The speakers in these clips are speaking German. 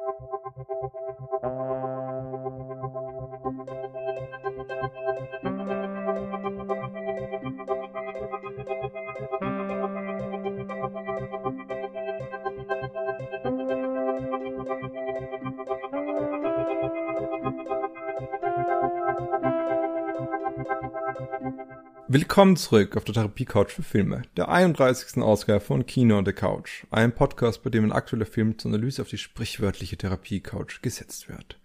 Thank you. Willkommen zurück auf der Therapie Couch für Filme, der 31. Ausgabe von Kino on the Couch, einem Podcast, bei dem ein aktueller Film zur Analyse auf die sprichwörtliche Therapie Couch gesetzt wird.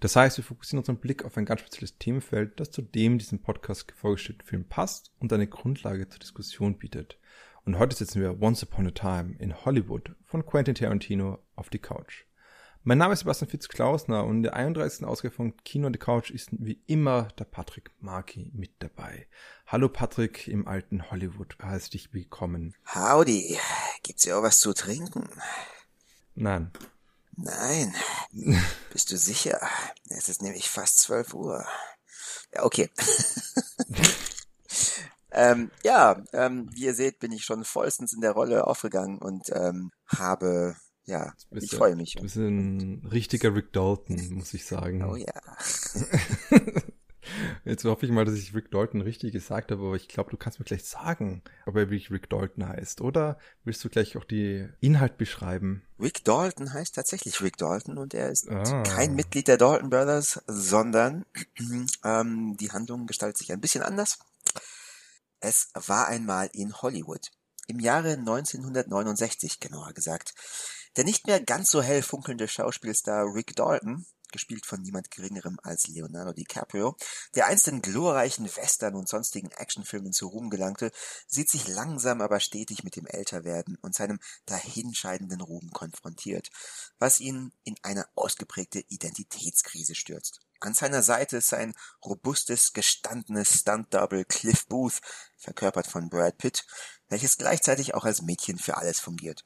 Das heißt, wir fokussieren unseren Blick auf ein ganz spezielles Themenfeld, das zu dem diesem Podcast vorgestellten Film passt und eine Grundlage zur Diskussion bietet. Und heute setzen wir Once Upon a Time in Hollywood von Quentin Tarantino auf die Couch. Mein Name ist Sebastian Fitz-Klausner und in der 31. Ausgabe von Kino on the Couch ist wie immer der Patrick Marki mit dabei. Hallo Patrick im alten Hollywood, heißt dich willkommen. Howdy, gibt's ja auch was zu trinken? Nein. Nein. Bist du sicher? Es ist nämlich fast 12 Uhr. Ja, okay. ähm, ja, ähm, wie ihr seht, bin ich schon vollstens in der Rolle aufgegangen und ähm, habe ja, ich freue mich. Du bist ein richtiger Rick Dalton, muss ich sagen. Oh ja. Jetzt hoffe ich mal, dass ich Rick Dalton richtig gesagt habe, aber ich glaube, du kannst mir gleich sagen, ob er wirklich Rick Dalton heißt. Oder willst du gleich auch die Inhalt beschreiben? Rick Dalton heißt tatsächlich Rick Dalton und er ist ah. kein Mitglied der Dalton Brothers, sondern ähm, die Handlung gestaltet sich ein bisschen anders. Es war einmal in Hollywood. Im Jahre 1969 genauer gesagt. Der nicht mehr ganz so hell funkelnde Schauspielstar Rick Dalton, gespielt von niemand Geringerem als Leonardo DiCaprio, der einst in glorreichen Western und sonstigen Actionfilmen zu Ruhm gelangte, sieht sich langsam aber stetig mit dem Älterwerden und seinem dahinscheidenden Ruhm konfrontiert, was ihn in eine ausgeprägte Identitätskrise stürzt. An seiner Seite ist sein robustes, gestandenes Stunt-Double Cliff Booth, verkörpert von Brad Pitt, welches gleichzeitig auch als Mädchen für alles fungiert.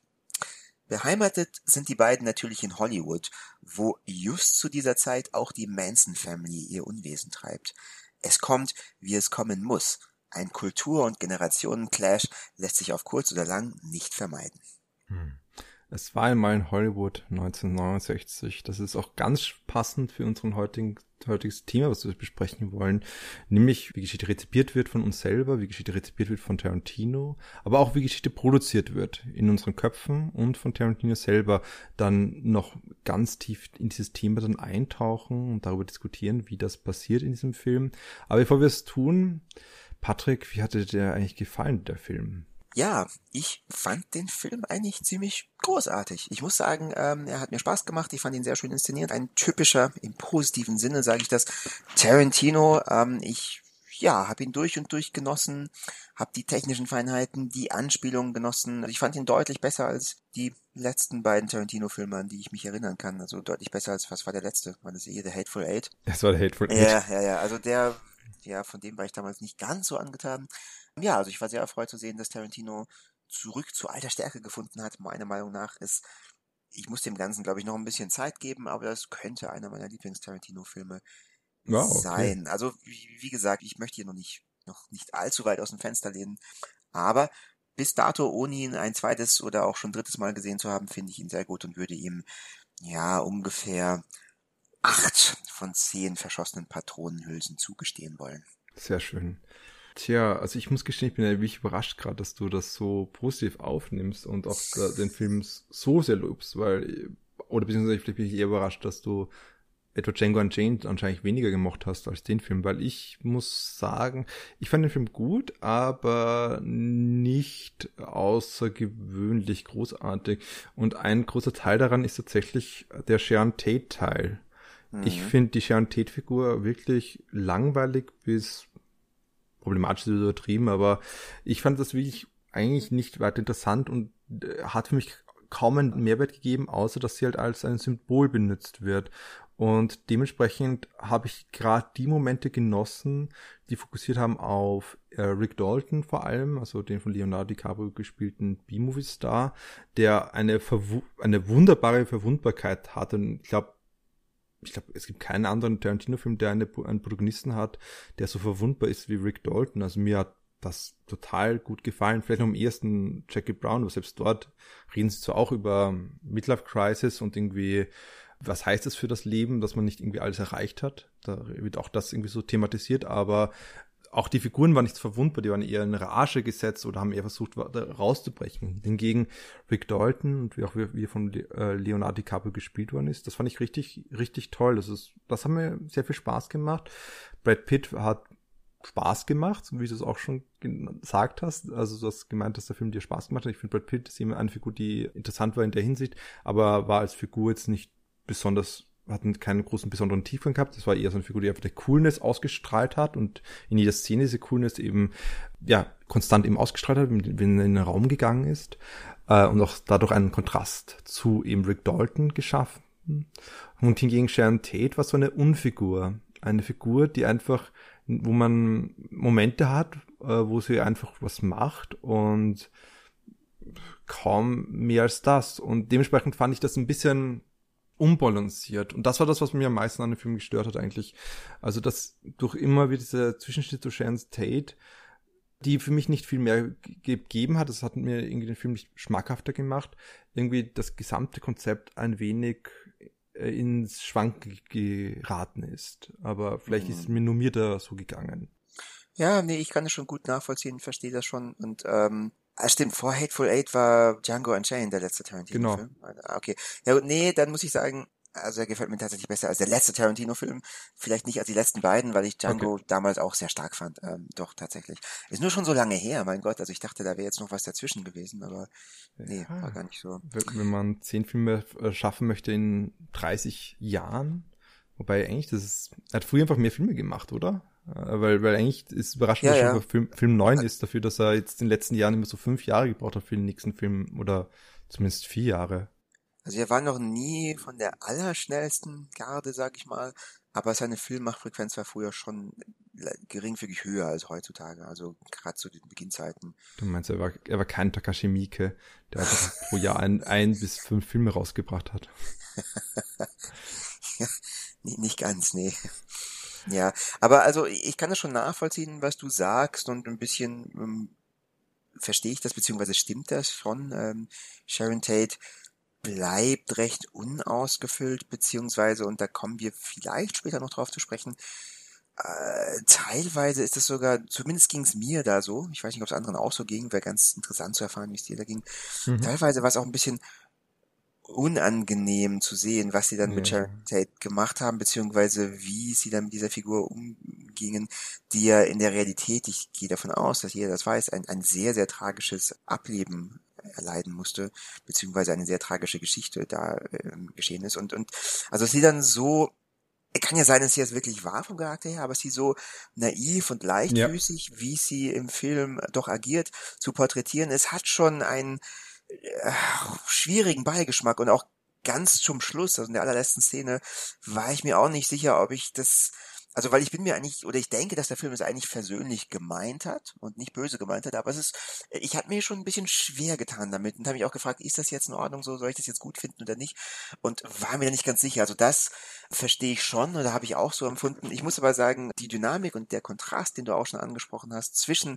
Beheimatet sind die beiden natürlich in Hollywood, wo just zu dieser Zeit auch die Manson Family ihr Unwesen treibt. Es kommt, wie es kommen muss. Ein Kultur- und Generationenclash lässt sich auf kurz oder lang nicht vermeiden. Hm. Es war einmal in Hollywood 1969. Das ist auch ganz passend für unseren heutigen heutiges Thema, was wir besprechen wollen, nämlich wie Geschichte rezipiert wird von uns selber, wie Geschichte rezipiert wird von Tarantino, aber auch wie Geschichte produziert wird in unseren Köpfen und von Tarantino selber dann noch ganz tief in dieses Thema dann eintauchen und darüber diskutieren, wie das passiert in diesem Film. Aber bevor wir es tun, Patrick, wie hatte dir eigentlich gefallen, der Film? Ja, ich fand den Film eigentlich ziemlich großartig. Ich muss sagen, ähm, er hat mir Spaß gemacht. Ich fand ihn sehr schön inszeniert. Ein typischer, im positiven Sinne sage ich das, Tarantino. Ähm, ich ja, habe ihn durch und durch genossen, habe die technischen Feinheiten, die Anspielungen genossen. Also ich fand ihn deutlich besser als die letzten beiden Tarantino-Filme, an die ich mich erinnern kann. Also deutlich besser als, was war der letzte? War das hier The Hateful Eight? Das war The Hateful Eight. Ja, ja, ja. Also der, ja, von dem war ich damals nicht ganz so angetan. Ja, also ich war sehr erfreut zu sehen, dass Tarantino zurück zu alter Stärke gefunden hat. Meiner Meinung nach ist, ich muss dem Ganzen, glaube ich, noch ein bisschen Zeit geben, aber das könnte einer meiner Lieblings-Tarantino-Filme ja, okay. sein. Also, wie, wie, gesagt, ich möchte hier noch nicht, noch nicht allzu weit aus dem Fenster lehnen, aber bis dato, ohne ihn ein zweites oder auch schon drittes Mal gesehen zu haben, finde ich ihn sehr gut und würde ihm, ja, ungefähr acht von zehn verschossenen Patronenhülsen zugestehen wollen. Sehr schön. Tja, also ich muss gestehen, ich bin ja wirklich überrascht gerade, dass du das so positiv aufnimmst und auch den Film so sehr lobst, weil, oder beziehungsweise vielleicht bin ich eher überrascht, dass du etwa Django Unchained anscheinend weniger gemocht hast als den Film, weil ich muss sagen, ich fand den Film gut, aber nicht außergewöhnlich großartig. Und ein großer Teil daran ist tatsächlich der Sharon Tate Teil. Mhm. Ich finde die Sharon Tate Figur wirklich langweilig bis problematisch ist übertrieben, aber ich fand das wirklich eigentlich nicht weiter interessant und äh, hat für mich kaum einen Mehrwert gegeben, außer dass sie halt als ein Symbol benutzt wird. Und dementsprechend habe ich gerade die Momente genossen, die fokussiert haben auf äh, Rick Dalton vor allem, also den von Leonardo DiCaprio gespielten B-Movie-Star, der eine, eine wunderbare Verwundbarkeit hat. Und ich glaube, ich glaube, es gibt keinen anderen Tarantino-Film, der eine, einen Protagonisten hat, der so verwundbar ist wie Rick Dalton. Also mir hat das total gut gefallen. Vielleicht noch am ersten Jackie Brown, aber selbst dort reden sie zwar auch über Midlife Crisis und irgendwie was heißt es für das Leben, dass man nicht irgendwie alles erreicht hat. Da wird auch das irgendwie so thematisiert, aber auch die Figuren waren nicht verwundbar, die waren eher in Rage gesetzt oder haben eher versucht rauszubrechen. Hingegen Rick Dalton und wie auch wie, von äh, Leonardo DiCaprio gespielt worden ist, das fand ich richtig, richtig toll. Das ist, das hat mir sehr viel Spaß gemacht. Brad Pitt hat Spaß gemacht, so wie du es auch schon gesagt hast. Also du hast gemeint, dass der Film dir Spaß gemacht hat. Ich finde Brad Pitt ist immer eine Figur, die interessant war in der Hinsicht, aber war als Figur jetzt nicht besonders hatten keinen großen besonderen Tiefgang gehabt. Das war eher so eine Figur, die einfach der Coolness ausgestrahlt hat und in jeder Szene diese Coolness eben, ja, konstant eben ausgestrahlt hat, wenn er in den Raum gegangen ist. Äh, und auch dadurch einen Kontrast zu eben Rick Dalton geschaffen. Und hingegen Sharon Tate war so eine Unfigur. Eine Figur, die einfach, wo man Momente hat, äh, wo sie einfach was macht und kaum mehr als das. Und dementsprechend fand ich das ein bisschen unbalanciert. Und das war das, was mir am meisten an dem Film gestört hat eigentlich. Also, dass durch immer wieder dieser Zwischenschnitt zu Sharon Tate, die für mich nicht viel mehr gegeben hat, das hat mir irgendwie den Film nicht schmackhafter gemacht, irgendwie das gesamte Konzept ein wenig äh, ins Schwanken geraten ist. Aber vielleicht mhm. ist es mir nur mir da so gegangen. Ja, nee, ich kann es schon gut nachvollziehen, verstehe das schon. Und ähm, Ah, stimmt, vor Hateful Eight war Django Unchained der letzte Tarantino-Film. Genau. Okay. Ja gut, nee, dann muss ich sagen, also er gefällt mir tatsächlich besser als der letzte Tarantino-Film. Vielleicht nicht als die letzten beiden, weil ich Django okay. damals auch sehr stark fand. Ähm, doch, tatsächlich. Ist nur schon so lange her, mein Gott. Also ich dachte, da wäre jetzt noch was dazwischen gewesen, aber nee, ja, war gar nicht so. Wenn man zehn Filme äh, schaffen möchte in 30 Jahren, wobei eigentlich, das ist, er hat früher einfach mehr Filme gemacht, oder? Äh, weil, weil eigentlich ist überraschend, ja, dass ja. Film, Film 9 ist dafür, dass er jetzt in den letzten Jahren immer so fünf Jahre gebraucht hat für den nächsten Film oder zumindest vier Jahre. Also er war noch nie von der allerschnellsten Garde, sag ich mal, aber seine Filmmachfrequenz war früher schon geringfügig höher als heutzutage, also gerade zu den Beginnzeiten. Du meinst, er war, er war kein Takashi Miike, der einfach pro Jahr ein, ein bis fünf Filme rausgebracht hat. ja, nicht ganz, nee. Ja, aber also ich kann das schon nachvollziehen, was du sagst und ein bisschen ähm, verstehe ich das, beziehungsweise stimmt das schon. Ähm, Sharon Tate bleibt recht unausgefüllt, beziehungsweise, und da kommen wir vielleicht später noch drauf zu sprechen, äh, teilweise ist es sogar, zumindest ging es mir da so, ich weiß nicht, ob es anderen auch so ging, wäre ganz interessant zu erfahren, wie es dir da ging. Mhm. Teilweise war es auch ein bisschen unangenehm zu sehen, was sie dann ja. mit Sharon Tate gemacht haben, beziehungsweise wie sie dann mit dieser Figur umgingen, die ja in der Realität, ich gehe davon aus, dass jeder das weiß, ein, ein sehr, sehr tragisches Ableben erleiden musste, beziehungsweise eine sehr tragische Geschichte da äh, geschehen ist. Und, und also sie dann so kann ja sein, dass sie jetzt wirklich war vom Charakter her, aber sie so naiv und leichtfüßig, ja. wie sie im Film doch agiert, zu porträtieren. Es hat schon ein äh, schwierigen Beigeschmack und auch ganz zum Schluss, also in der allerletzten Szene, war ich mir auch nicht sicher, ob ich das, also weil ich bin mir eigentlich, oder ich denke, dass der Film es eigentlich versöhnlich gemeint hat und nicht böse gemeint hat, aber es ist, ich habe mir schon ein bisschen schwer getan damit und habe mich auch gefragt, ist das jetzt in Ordnung so, soll ich das jetzt gut finden oder nicht? Und war mir da nicht ganz sicher. Also das verstehe ich schon oder habe ich auch so empfunden. Ich muss aber sagen, die Dynamik und der Kontrast, den du auch schon angesprochen hast, zwischen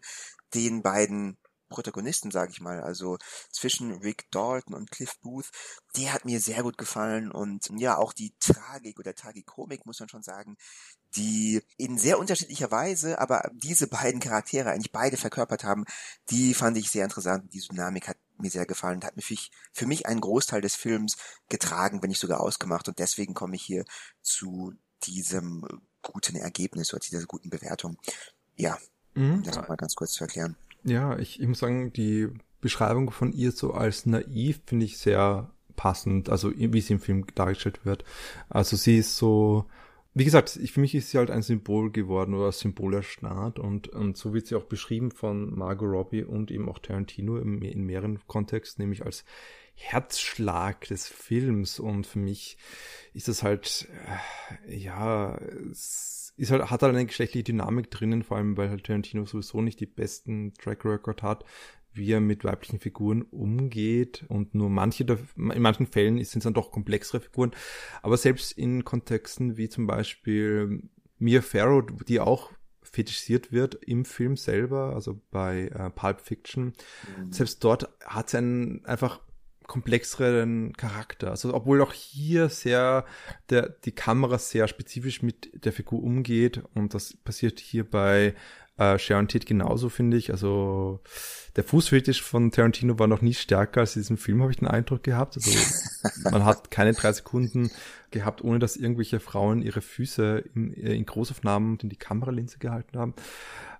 den beiden Protagonisten, sage ich mal, also zwischen Rick Dalton und Cliff Booth, der hat mir sehr gut gefallen und ja, auch die Tragik oder Tragikomik, muss man schon sagen, die in sehr unterschiedlicher Weise, aber diese beiden Charaktere eigentlich beide verkörpert haben, die fand ich sehr interessant. Die Dynamik hat mir sehr gefallen und hat mir für mich einen Großteil des Films getragen, wenn nicht sogar ausgemacht und deswegen komme ich hier zu diesem guten Ergebnis oder dieser guten Bewertung. Ja, um mhm. das nochmal ganz kurz zu erklären. Ja, ich, ich muss sagen, die Beschreibung von ihr so als naiv finde ich sehr passend, also wie sie im Film dargestellt wird. Also sie ist so, wie gesagt, ich, für mich ist sie halt ein Symbol geworden oder ein Symbol erstarrt und, und so wird sie auch beschrieben von Margot Robbie und eben auch Tarantino in, in mehreren Kontexten, nämlich als Herzschlag des Films und für mich ist das halt, äh, ja, es, ist halt, hat halt eine geschlechtliche Dynamik drinnen, vor allem weil halt Tarantino sowieso nicht die besten Track Record hat, wie er mit weiblichen Figuren umgeht und nur manche, in manchen Fällen sind es dann doch komplexere Figuren, aber selbst in Kontexten wie zum Beispiel Mia Farrow, die auch fetischisiert wird im Film selber, also bei äh, Pulp Fiction, mhm. selbst dort hat sie einen einfach komplexeren Charakter. Also obwohl auch hier sehr der die Kamera sehr spezifisch mit der Figur umgeht und das passiert hier bei äh, Sharon Tate genauso finde ich. Also der Fußfetisch von Tarantino war noch nie stärker als in diesem Film, habe ich den Eindruck gehabt. Also man hat keine drei Sekunden gehabt, ohne dass irgendwelche Frauen ihre Füße in, in Großaufnahmen in die Kameralinse gehalten haben.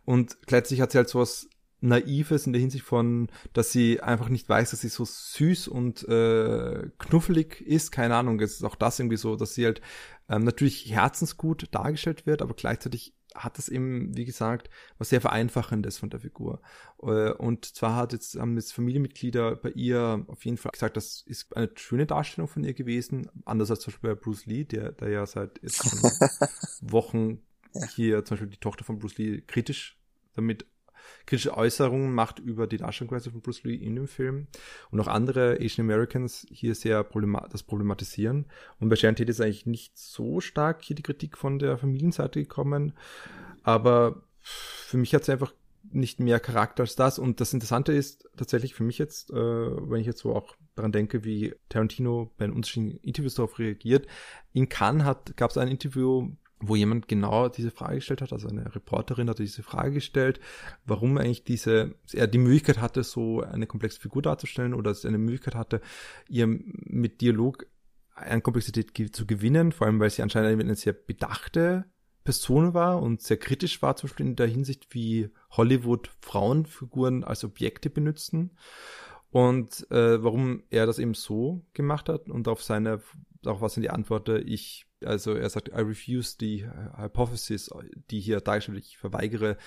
Und gleichzeitig hat sie halt sowas Naives in der Hinsicht von, dass sie einfach nicht weiß, dass sie so süß und äh, knuffelig ist. Keine Ahnung, es ist auch das irgendwie so, dass sie halt ähm, natürlich herzensgut dargestellt wird, aber gleichzeitig hat das eben, wie gesagt, was sehr Vereinfachendes von der Figur. Äh, und zwar hat jetzt, haben jetzt Familienmitglieder bei ihr auf jeden Fall gesagt, das ist eine schöne Darstellung von ihr gewesen, anders als zum Beispiel bei Bruce Lee, der, der ja seit jetzt Wochen hier zum Beispiel die Tochter von Bruce Lee kritisch damit kritische Äußerungen macht über die Darstellungsweise von Bruce Lee in dem Film und auch andere Asian Americans hier sehr problema das problematisieren. Und bei Sharon Tate ist eigentlich nicht so stark hier die Kritik von der Familienseite gekommen, aber für mich hat es einfach nicht mehr Charakter als das. Und das Interessante ist tatsächlich für mich jetzt, äh, wenn ich jetzt so auch daran denke, wie Tarantino bei den unterschiedlichen Interviews darauf reagiert. In Cannes gab es ein Interview wo jemand genau diese Frage gestellt hat, also eine Reporterin hatte diese Frage gestellt, warum eigentlich diese, er die Möglichkeit hatte, so eine komplexe Figur darzustellen oder er eine Möglichkeit hatte, ihr mit Dialog an Komplexität zu gewinnen, vor allem weil sie anscheinend eine sehr bedachte Person war und sehr kritisch war, zum Beispiel in der Hinsicht, wie Hollywood Frauenfiguren als Objekte benutzen. Und äh, warum er das eben so gemacht hat und auf seine, auch was sind die Antworten, ich also er sagt, I refuse the hypothesis, die hier dargestellt wird, ich verweigere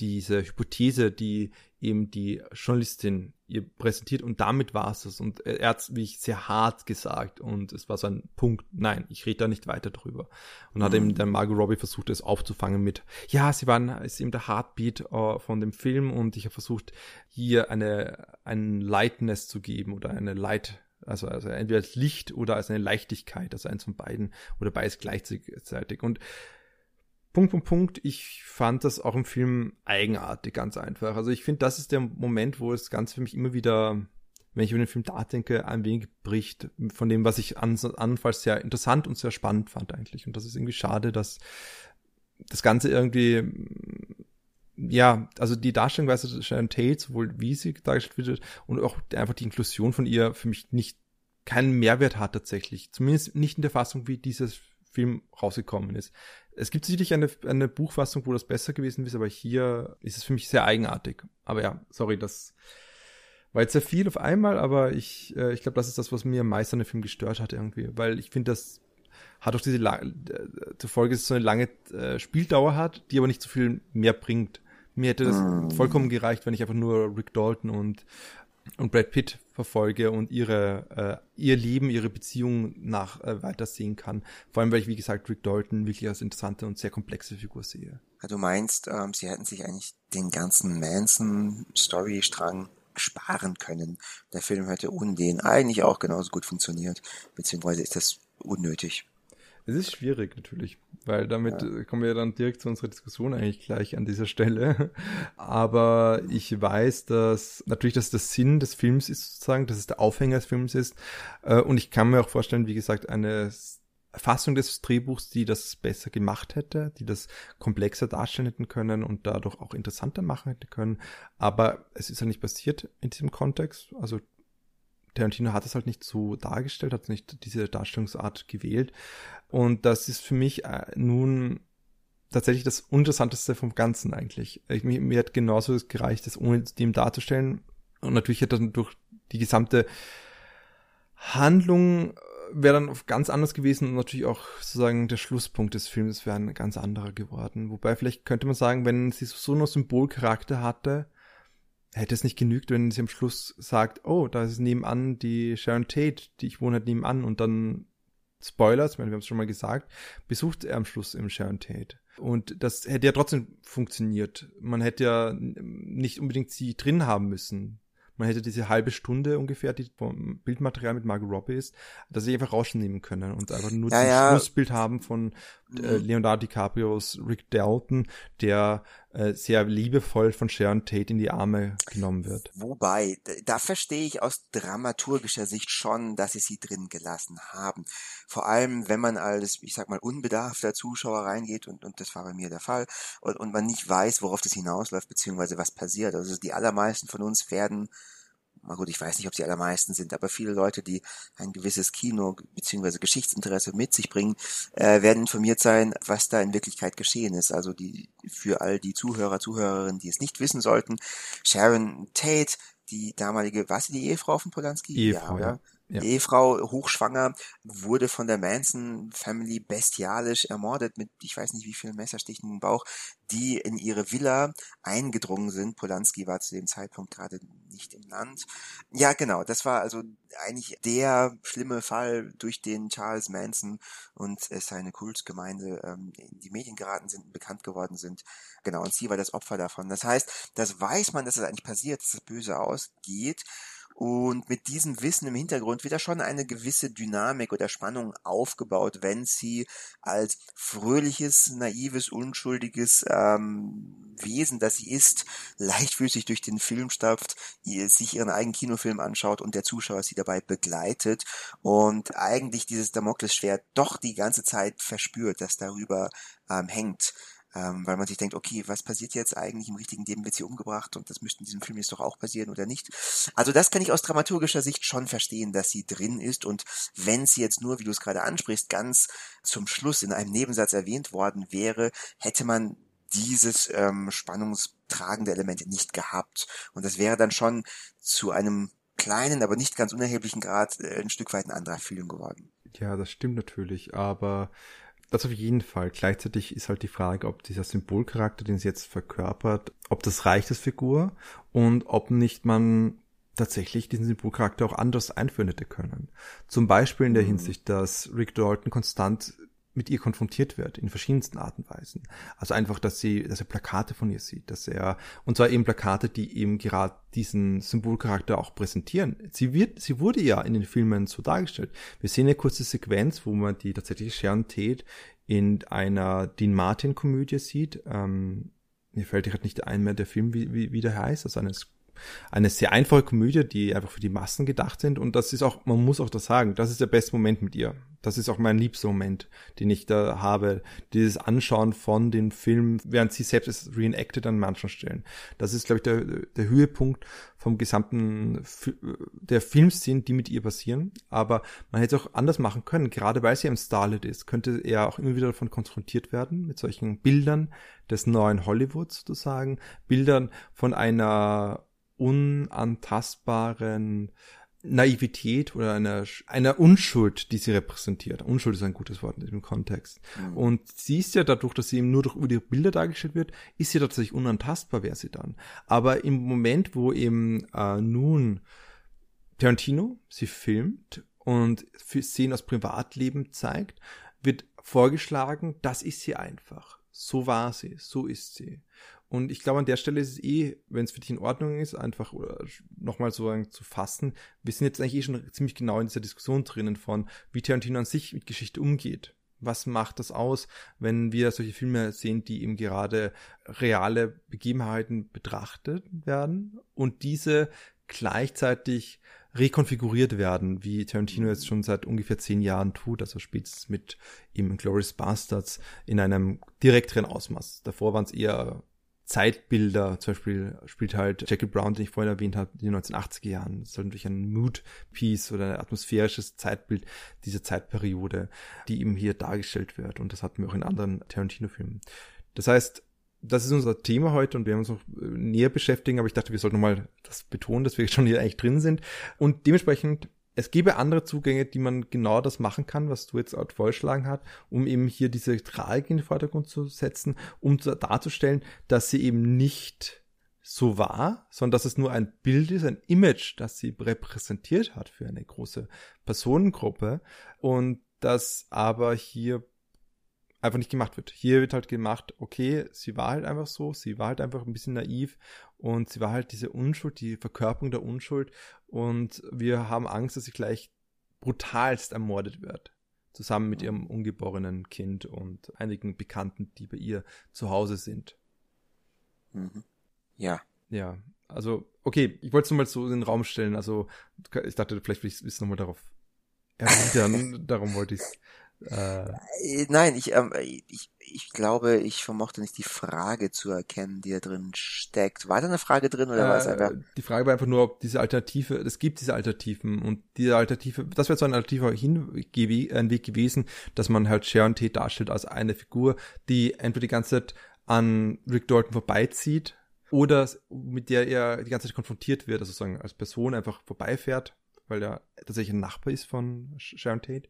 diese Hypothese, die eben die Journalistin ihr präsentiert und damit war es das. Und er hat es wirklich sehr hart gesagt und es war so ein Punkt, nein, ich rede da nicht weiter drüber. Und mhm. hat eben dann Margot Robbie versucht, es aufzufangen mit, ja, sie waren, ist eben der Heartbeat uh, von dem Film und ich habe versucht, hier eine, ein Lightness zu geben oder eine Light, also, also entweder als Licht oder als eine Leichtigkeit, also eins von beiden oder beides gleichzeitig. Und Punkt, Punkt, Punkt, ich fand das auch im Film eigenartig, ganz einfach. Also ich finde, das ist der Moment, wo es ganz für mich immer wieder, wenn ich über den Film nachdenke, ein wenig bricht von dem, was ich an, anfangs sehr interessant und sehr spannend fand eigentlich. Und das ist irgendwie schade, dass das Ganze irgendwie ja, also die Darstellungsweise Sharon Tate, sowohl wie sie dargestellt wird und auch einfach die Inklusion von ihr für mich nicht keinen Mehrwert hat tatsächlich. Zumindest nicht in der Fassung, wie dieses Film rausgekommen ist. Es gibt sicherlich eine, eine Buchfassung, wo das besser gewesen ist, aber hier ist es für mich sehr eigenartig. Aber ja, sorry, das war jetzt sehr viel auf einmal, aber ich, äh, ich glaube, das ist das, was mir am meisten an dem Film gestört hat irgendwie, weil ich finde, das hat auch diese äh, zur Folge, dass es so eine lange äh, Spieldauer hat, die aber nicht so viel mehr bringt. Mir hätte das mm. vollkommen gereicht, wenn ich einfach nur Rick Dalton und, und Brad Pitt verfolge und ihre, äh, ihr Leben, ihre Beziehung nach äh, weitersehen kann. Vor allem, weil ich, wie gesagt, Rick Dalton wirklich als interessante und sehr komplexe Figur sehe. Du meinst, ähm, sie hätten sich eigentlich den ganzen Manson-Story-Strang sparen können. Der Film hätte ohne den eigentlich auch genauso gut funktioniert, beziehungsweise ist das unnötig. Es ist schwierig natürlich, weil damit ja. kommen wir dann direkt zu unserer Diskussion eigentlich gleich an dieser Stelle. Aber ich weiß, dass natürlich, dass das Sinn des Films ist sozusagen, dass es der Aufhänger des Films ist. Äh, und ich kann mir auch vorstellen, wie gesagt, eine Fassung des Drehbuchs, die das besser gemacht hätte, die das komplexer darstellen hätten können und dadurch auch interessanter machen hätte können. Aber es ist ja nicht passiert in diesem Kontext. Also Tarantino hat es halt nicht so dargestellt, hat nicht diese Darstellungsart gewählt. Und das ist für mich äh, nun tatsächlich das Interessanteste vom Ganzen eigentlich. Ich, mir, mir hat genauso gereicht, das ohne dem darzustellen. Und natürlich hat dann durch die gesamte Handlung äh, wäre dann ganz anders gewesen und natürlich auch sozusagen der Schlusspunkt des Films wäre ein ganz anderer geworden. Wobei vielleicht könnte man sagen, wenn sie so einen Symbolcharakter hatte, hätte es nicht genügt, wenn sie am Schluss sagt, oh, da ist nebenan die Sharon Tate, die ich wohne halt nebenan und dann Spoilers, ich meine, wir haben es schon mal gesagt, besucht er am Schluss im Sharon Tate. Und das hätte ja trotzdem funktioniert. Man hätte ja nicht unbedingt sie drin haben müssen. Man hätte diese halbe Stunde ungefähr, die vom Bildmaterial mit Margot Robbie ist, dass sie einfach rausnehmen können und einfach nur ja, das ja. Schlussbild haben von äh, mhm. Leonardo DiCaprios Rick Dalton, der äh, sehr liebevoll von Sharon Tate in die Arme genommen wird. Wobei, da verstehe ich aus dramaturgischer Sicht schon, dass sie sie drin gelassen haben. Vor allem, wenn man als, ich sag mal, unbedarfter Zuschauer reingeht, und, und das war bei mir der Fall, und, und man nicht weiß, worauf das hinausläuft, beziehungsweise was passiert. Also die allermeisten von uns werden mal gut, ich weiß nicht, ob sie allermeisten sind, aber viele Leute, die ein gewisses Kino- bzw. Geschichtsinteresse mit sich bringen, äh, werden informiert sein, was da in Wirklichkeit geschehen ist. Also die für all die Zuhörer, Zuhörerinnen, die es nicht wissen sollten, Sharon Tate, die damalige, war sie die Ehefrau von Polanski? Ehefrau, ja, ja. Ja. Ehefrau, hochschwanger, wurde von der Manson Family bestialisch ermordet mit, ich weiß nicht wie vielen Messerstichen im Bauch, die in ihre Villa eingedrungen sind. Polanski war zu dem Zeitpunkt gerade nicht im Land. Ja, genau, das war also eigentlich der schlimme Fall, durch den Charles Manson und seine Kultgemeinde ähm, in die Medien geraten sind, bekannt geworden sind. Genau, und sie war das Opfer davon. Das heißt, das weiß man, dass es das eigentlich passiert, dass das Böse ausgeht. Und mit diesem Wissen im Hintergrund wird da schon eine gewisse Dynamik oder Spannung aufgebaut, wenn sie als fröhliches, naives, unschuldiges ähm, Wesen, das sie ist, leichtfüßig durch den Film stapft, sich ihren eigenen Kinofilm anschaut und der Zuschauer sie dabei begleitet und eigentlich dieses Damoklesschwert doch die ganze Zeit verspürt, das darüber ähm, hängt ähm, weil man sich denkt, okay, was passiert jetzt eigentlich im richtigen Leben, wird sie umgebracht und das müsste in diesem Film jetzt doch auch passieren oder nicht. Also das kann ich aus dramaturgischer Sicht schon verstehen, dass sie drin ist und wenn sie jetzt nur, wie du es gerade ansprichst, ganz zum Schluss in einem Nebensatz erwähnt worden wäre, hätte man dieses ähm, spannungstragende Element nicht gehabt. Und das wäre dann schon zu einem kleinen, aber nicht ganz unerheblichen Grad äh, ein Stück weit ein anderer Film geworden. Ja, das stimmt natürlich, aber das auf jeden Fall. Gleichzeitig ist halt die Frage, ob dieser Symbolcharakter, den sie jetzt verkörpert, ob das reicht als Figur und ob nicht man tatsächlich diesen Symbolcharakter auch anders einführen hätte können. Zum Beispiel in der mhm. Hinsicht, dass Rick Dalton konstant mit ihr konfrontiert wird in verschiedensten Arten und Weisen. Also einfach, dass sie, dass er Plakate von ihr sieht, dass er, und zwar eben Plakate, die eben gerade diesen Symbolcharakter auch präsentieren. Sie wird, sie wurde ja in den Filmen so dargestellt. Wir sehen eine kurze Sequenz, wo man die tatsächliche Sharon Tate in einer Dean Martin Komödie sieht. Ähm, mir fällt gerade nicht ein mehr der Film, wie, wie, wie der heißt, also eines eine sehr einfache Komödie, die einfach für die Massen gedacht sind. Und das ist auch, man muss auch das sagen, das ist der beste Moment mit ihr. Das ist auch mein liebster Moment, den ich da habe. Dieses Anschauen von den Film, während sie selbst es reenacted an manchen Stellen. Das ist, glaube ich, der, der Höhepunkt vom gesamten, der Filmszenen, die mit ihr passieren. Aber man hätte es auch anders machen können. Gerade weil sie ein Starlet ist, könnte er auch immer wieder davon konfrontiert werden, mit solchen Bildern des neuen Hollywood sozusagen. Bildern von einer unantastbaren Naivität oder einer, einer Unschuld, die sie repräsentiert. Unschuld ist ein gutes Wort in diesem Kontext. Mhm. Und sie ist ja dadurch, dass sie eben nur durch die Bilder dargestellt wird, ist sie tatsächlich unantastbar, wäre sie dann. Aber im Moment, wo eben äh, nun Tarantino sie filmt und Szenen aus Privatleben zeigt, wird vorgeschlagen, das ist sie einfach. So war sie, so ist sie. Und ich glaube, an der Stelle ist es eh, wenn es für dich in Ordnung ist, einfach nochmal so zu fassen. Wir sind jetzt eigentlich eh schon ziemlich genau in dieser Diskussion drinnen von, wie Tarantino an sich mit Geschichte umgeht. Was macht das aus, wenn wir solche Filme sehen, die eben gerade reale Begebenheiten betrachtet werden und diese gleichzeitig rekonfiguriert werden, wie Tarantino jetzt schon seit ungefähr zehn Jahren tut, also spätestens mit ihm Glorious Bastards in einem direkteren Ausmaß. Davor waren es eher Zeitbilder, zum Beispiel spielt halt Jackie Brown, den ich vorhin erwähnt habe, in den 1980er Jahren. Das ist halt natürlich ein Mood-Piece oder ein atmosphärisches Zeitbild dieser Zeitperiode, die eben hier dargestellt wird. Und das hatten wir auch in anderen Tarantino-Filmen. Das heißt, das ist unser Thema heute und wir haben uns noch äh, näher beschäftigen, aber ich dachte, wir sollten nochmal das betonen, dass wir schon hier eigentlich drin sind. Und dementsprechend es gäbe andere Zugänge, die man genau das machen kann, was du jetzt auch vorgeschlagen hast, um eben hier diese Tragik in den Vordergrund zu setzen, um darzustellen, dass sie eben nicht so war, sondern dass es nur ein Bild ist, ein Image, das sie repräsentiert hat für eine große Personengruppe und das aber hier einfach nicht gemacht wird. Hier wird halt gemacht, okay, sie war halt einfach so, sie war halt einfach ein bisschen naiv und sie war halt diese Unschuld, die Verkörperung der Unschuld und wir haben Angst, dass sie gleich brutalst ermordet wird. Zusammen mit ihrem ungeborenen Kind und einigen Bekannten, die bei ihr zu Hause sind. Mhm. Ja. Ja, also, okay, ich wollte es nur mal so in den Raum stellen. Also, ich dachte, vielleicht will ich es nochmal darauf erwidern. Darum wollte ich es. Äh, äh, Nein, ich, ähm, ich, ich glaube, ich vermochte nicht die Frage zu erkennen, die da drin steckt. War da eine Frage drin oder äh, war es einfach? Die Frage war einfach nur, ob diese Alternative, es gibt diese Alternativen und diese Alternative, das wäre so ein alternativer ein Weg gewesen, dass man halt Sharon Tate darstellt als eine Figur, die entweder die ganze Zeit an Rick Dalton vorbeizieht oder mit der er die ganze Zeit konfrontiert wird, also sozusagen als Person einfach vorbeifährt weil er tatsächlich ein Nachbar ist von Sharon Tate,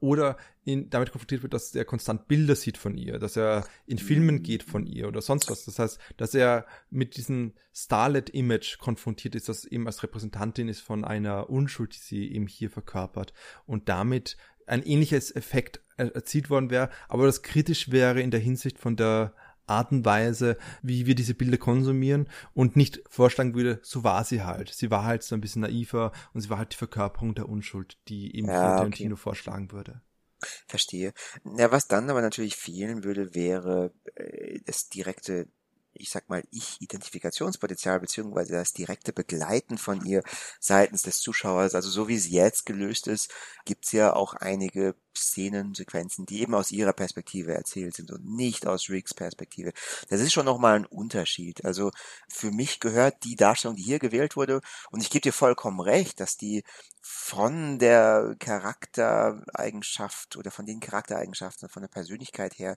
oder ihn damit konfrontiert wird, dass er konstant Bilder sieht von ihr, dass er in Filmen geht von ihr oder sonst was. Das heißt, dass er mit diesem Starlet-Image konfrontiert ist, das eben als Repräsentantin ist von einer Unschuld, die sie eben hier verkörpert. Und damit ein ähnliches Effekt erzielt worden wäre, aber das kritisch wäre in der Hinsicht von der Art und Weise, wie wir diese Bilder konsumieren und nicht vorschlagen würde, so war sie halt. Sie war halt so ein bisschen naiver und sie war halt die Verkörperung der Unschuld, die eben ja, Tarantino okay. vorschlagen würde. Verstehe. Ja, was dann aber natürlich fehlen würde, wäre äh, das direkte ich sag mal, Ich-Identifikationspotenzial beziehungsweise das direkte Begleiten von ihr seitens des Zuschauers. Also so wie sie jetzt gelöst ist, gibt's ja auch einige Szenen, Sequenzen, die eben aus ihrer Perspektive erzählt sind und nicht aus Ricks Perspektive. Das ist schon nochmal ein Unterschied. Also für mich gehört die Darstellung, die hier gewählt wurde, und ich gebe dir vollkommen recht, dass die von der Charaktereigenschaft oder von den Charaktereigenschaften, von der Persönlichkeit her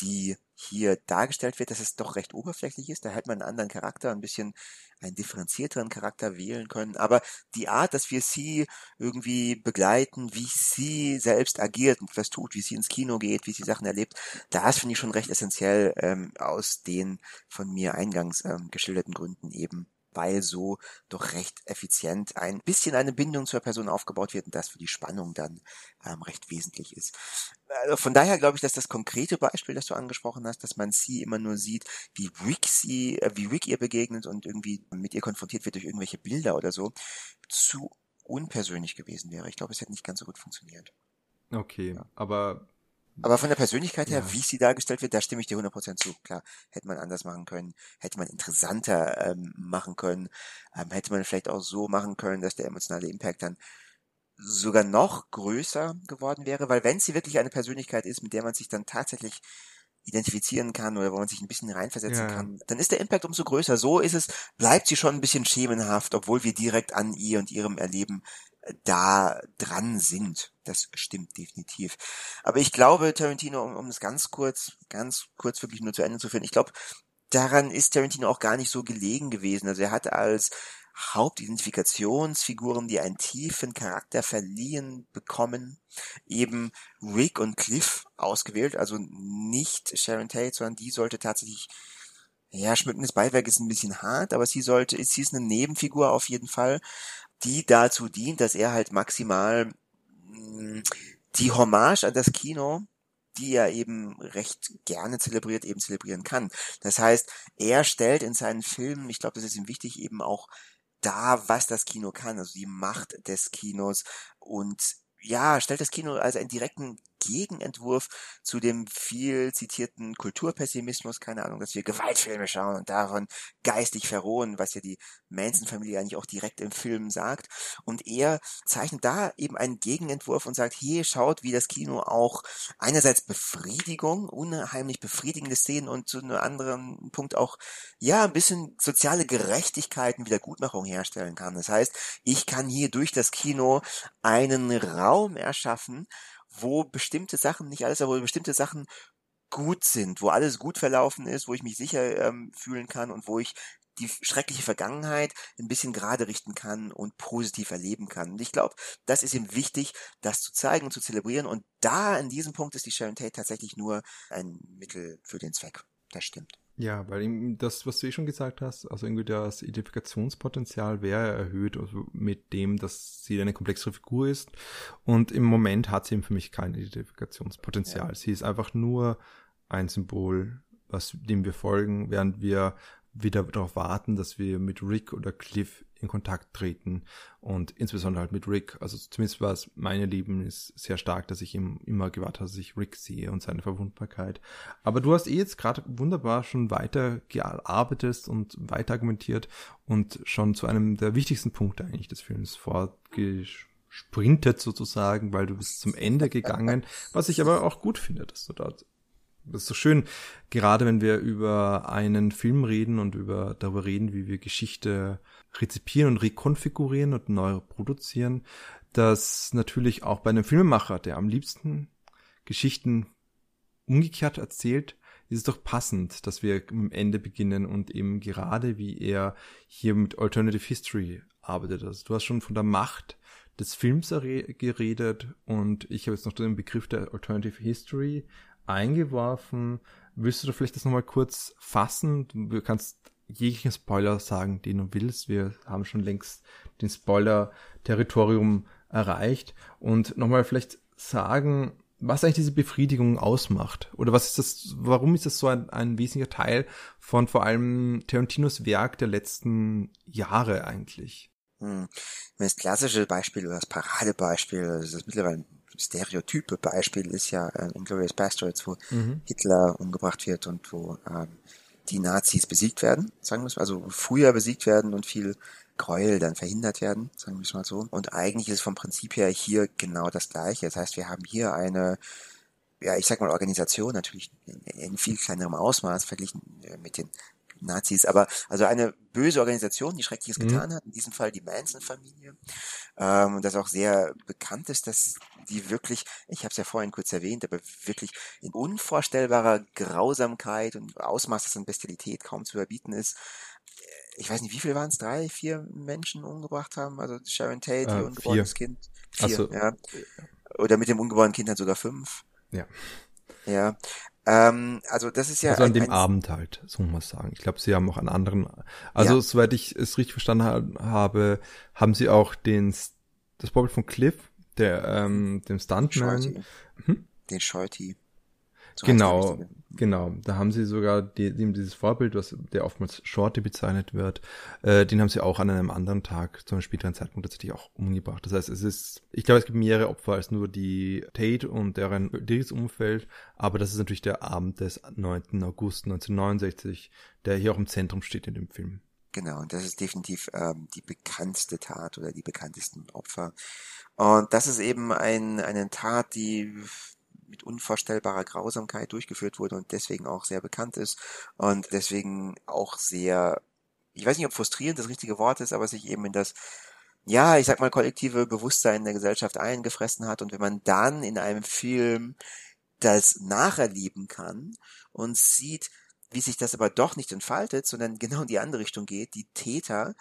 die hier dargestellt wird, dass es doch recht oberflächlich ist. Da hätte man einen anderen Charakter, ein bisschen einen differenzierteren Charakter wählen können. Aber die Art, dass wir sie irgendwie begleiten, wie sie selbst agiert und was tut, wie sie ins Kino geht, wie sie Sachen erlebt, das finde ich schon recht essentiell ähm, aus den von mir eingangs ähm, geschilderten Gründen eben weil so doch recht effizient ein bisschen eine Bindung zur Person aufgebaut wird und das für die Spannung dann ähm, recht wesentlich ist. Also von daher glaube ich, dass das konkrete Beispiel, das du angesprochen hast, dass man sie immer nur sieht, wie Rick sie, äh, wie Rick ihr begegnet und irgendwie mit ihr konfrontiert wird durch irgendwelche Bilder oder so, zu unpersönlich gewesen wäre. Ich glaube, es hätte nicht ganz so gut funktioniert. Okay, ja. aber aber von der Persönlichkeit her, ja. wie sie dargestellt wird, da stimme ich dir 100% zu. Klar, hätte man anders machen können, hätte man interessanter ähm, machen können, ähm, hätte man vielleicht auch so machen können, dass der emotionale Impact dann sogar noch größer geworden wäre, weil wenn sie wirklich eine Persönlichkeit ist, mit der man sich dann tatsächlich identifizieren kann oder wo man sich ein bisschen reinversetzen ja. kann, dann ist der Impact umso größer. So ist es, bleibt sie schon ein bisschen schemenhaft, obwohl wir direkt an ihr und ihrem Erleben da dran sind. Das stimmt definitiv. Aber ich glaube, Tarantino, um, um es ganz kurz, ganz kurz wirklich nur zu Ende zu führen, ich glaube, daran ist Tarantino auch gar nicht so gelegen gewesen. Also er hat als Hauptidentifikationsfiguren, die einen tiefen Charakter verliehen bekommen, eben Rick und Cliff ausgewählt, also nicht Sharon Tate, sondern die sollte tatsächlich ja, schmückendes Beiwerk ist ein bisschen hart, aber sie sollte, sie ist eine Nebenfigur auf jeden Fall die dazu dient, dass er halt maximal mh, mm, die Hommage an das Kino, die er eben recht gerne zelebriert, eben zelebrieren kann. Das heißt, er stellt in seinen Filmen, ich glaube, das ist ihm wichtig, eben auch da, was das Kino kann, also die Macht des Kinos. Und ja, stellt das Kino als einen direkten Gegenentwurf zu dem viel zitierten Kulturpessimismus, keine Ahnung, dass wir Gewaltfilme schauen und davon geistig verrohen, was ja die Manson-Familie eigentlich auch direkt im Film sagt. Und er zeichnet da eben einen Gegenentwurf und sagt, hier schaut, wie das Kino auch einerseits Befriedigung, unheimlich befriedigende Szenen und zu einem anderen Punkt auch, ja, ein bisschen soziale Gerechtigkeit und Wiedergutmachung herstellen kann. Das heißt, ich kann hier durch das Kino einen Raum erschaffen, wo bestimmte Sachen, nicht alles, aber wo bestimmte Sachen gut sind, wo alles gut verlaufen ist, wo ich mich sicher ähm, fühlen kann und wo ich die schreckliche Vergangenheit ein bisschen gerade richten kann und positiv erleben kann. Und ich glaube, das ist ihm wichtig, das zu zeigen und zu zelebrieren. Und da, in diesem Punkt, ist die Sharon Tate tatsächlich nur ein Mittel für den Zweck. Das stimmt. Ja, weil ihm das, was du eh schon gesagt hast, also irgendwie das Identifikationspotenzial wäre erhöht, also mit dem, dass sie eine komplexere Figur ist. Und im Moment hat sie eben für mich kein Identifikationspotenzial. Ja. Sie ist einfach nur ein Symbol, was dem wir folgen, während wir wieder darauf warten, dass wir mit Rick oder Cliff in Kontakt treten und insbesondere halt mit Rick. Also zumindest war es meine Lieben ist sehr stark, dass ich ihm immer gewartet habe, dass ich Rick sehe und seine Verwundbarkeit. Aber du hast eh jetzt gerade wunderbar schon weiter gearbeitet und weiter argumentiert und schon zu einem der wichtigsten Punkte eigentlich des Films vorgesprintet sozusagen, weil du bist zum Ende gegangen, was ich aber auch gut finde, dass du dort das ist so schön, gerade wenn wir über einen Film reden und über darüber reden, wie wir Geschichte rezipieren und rekonfigurieren und neu produzieren, dass natürlich auch bei einem Filmemacher, der am liebsten Geschichten umgekehrt erzählt, ist es doch passend, dass wir am Ende beginnen und eben gerade wie er hier mit Alternative History arbeitet. Also du hast schon von der Macht des Films geredet und ich habe jetzt noch den Begriff der Alternative History eingeworfen. Willst du da vielleicht das nochmal kurz fassen? Du kannst jeglichen Spoiler sagen, den du willst. Wir haben schon längst den Spoiler-Territorium erreicht. Und nochmal vielleicht sagen, was eigentlich diese Befriedigung ausmacht. Oder was ist das, warum ist das so ein, ein wesentlicher Teil von vor allem Tarantinos Werk der letzten Jahre eigentlich? Hm. Das klassische Beispiel oder das Paradebeispiel, das ist mittlerweile stereotype Beispiel ist ja äh, Inglourious Bastards, wo mhm. Hitler umgebracht wird und wo ähm, die Nazis besiegt werden, sagen wir es mal, also früher besiegt werden und viel Gräuel dann verhindert werden, sagen wir es mal so. Und eigentlich ist vom Prinzip her hier genau das Gleiche. Das heißt, wir haben hier eine, ja, ich sag mal Organisation, natürlich in, in viel kleinerem Ausmaß verglichen äh, mit den Nazis, aber also eine böse Organisation, die Schreckliches mhm. getan hat, in diesem Fall die Manson-Familie. Ähm, das auch sehr bekannt ist, dass die wirklich, ich habe es ja vorhin kurz erwähnt, aber wirklich in unvorstellbarer Grausamkeit und Ausmaß, das an Bestialität kaum zu überbieten ist. Ich weiß nicht, wie viel waren es? Drei, vier Menschen umgebracht haben? Also Sharon Tate, äh, ihr ungeborenes Kind. Vier, so. ja. Oder mit dem ungeborenen Kind dann sogar fünf. Ja. Ja. Ähm, also das ist ja. Also an ein, dem ein, Abend halt, so muss man sagen. Ich glaube, sie haben auch an anderen. Also ja. soweit ich es richtig verstanden habe, haben sie auch den das Vorbild von Cliff, der ähm, dem Stuntman. Hm? Den Shorty. So genau, genau. Da haben sie sogar die, die, dieses Vorbild, was der oftmals Shorty bezeichnet wird, äh, den haben sie auch an einem anderen Tag, zu einem späteren Zeitpunkt tatsächlich auch umgebracht. Das heißt, es ist, ich glaube, es gibt mehrere Opfer als nur die Tate und deren dieses Umfeld, aber das ist natürlich der Abend des 9. August 1969, der hier auch im Zentrum steht in dem Film. Genau, und das ist definitiv ähm, die bekannteste Tat oder die bekanntesten Opfer. Und das ist eben ein, eine Tat, die mit unvorstellbarer Grausamkeit durchgeführt wurde und deswegen auch sehr bekannt ist und deswegen auch sehr, ich weiß nicht, ob frustrierend das richtige Wort ist, aber sich eben in das ja, ich sag mal, kollektive Bewusstsein der Gesellschaft eingefressen hat. Und wenn man dann in einem Film das nacherleben kann und sieht, wie sich das aber doch nicht entfaltet, sondern genau in die andere Richtung geht, die Täter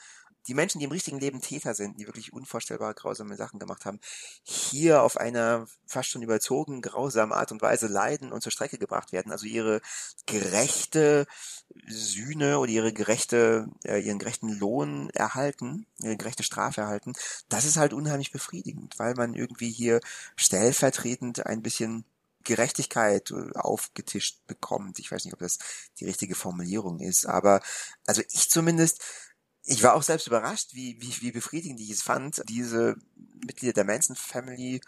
die Menschen, die im richtigen Leben Täter sind, die wirklich unvorstellbare grausame Sachen gemacht haben, hier auf einer fast schon überzogen grausame Art und Weise leiden und zur Strecke gebracht werden. Also ihre gerechte Sühne oder ihre gerechte, äh, ihren gerechten Lohn erhalten, ihre gerechte Strafe erhalten. Das ist halt unheimlich befriedigend, weil man irgendwie hier stellvertretend ein bisschen Gerechtigkeit äh, aufgetischt bekommt. Ich weiß nicht, ob das die richtige Formulierung ist, aber also ich zumindest ich war auch selbst überrascht, wie, wie, wie befriedigend ich es fand, diese Mitglieder der Manson Family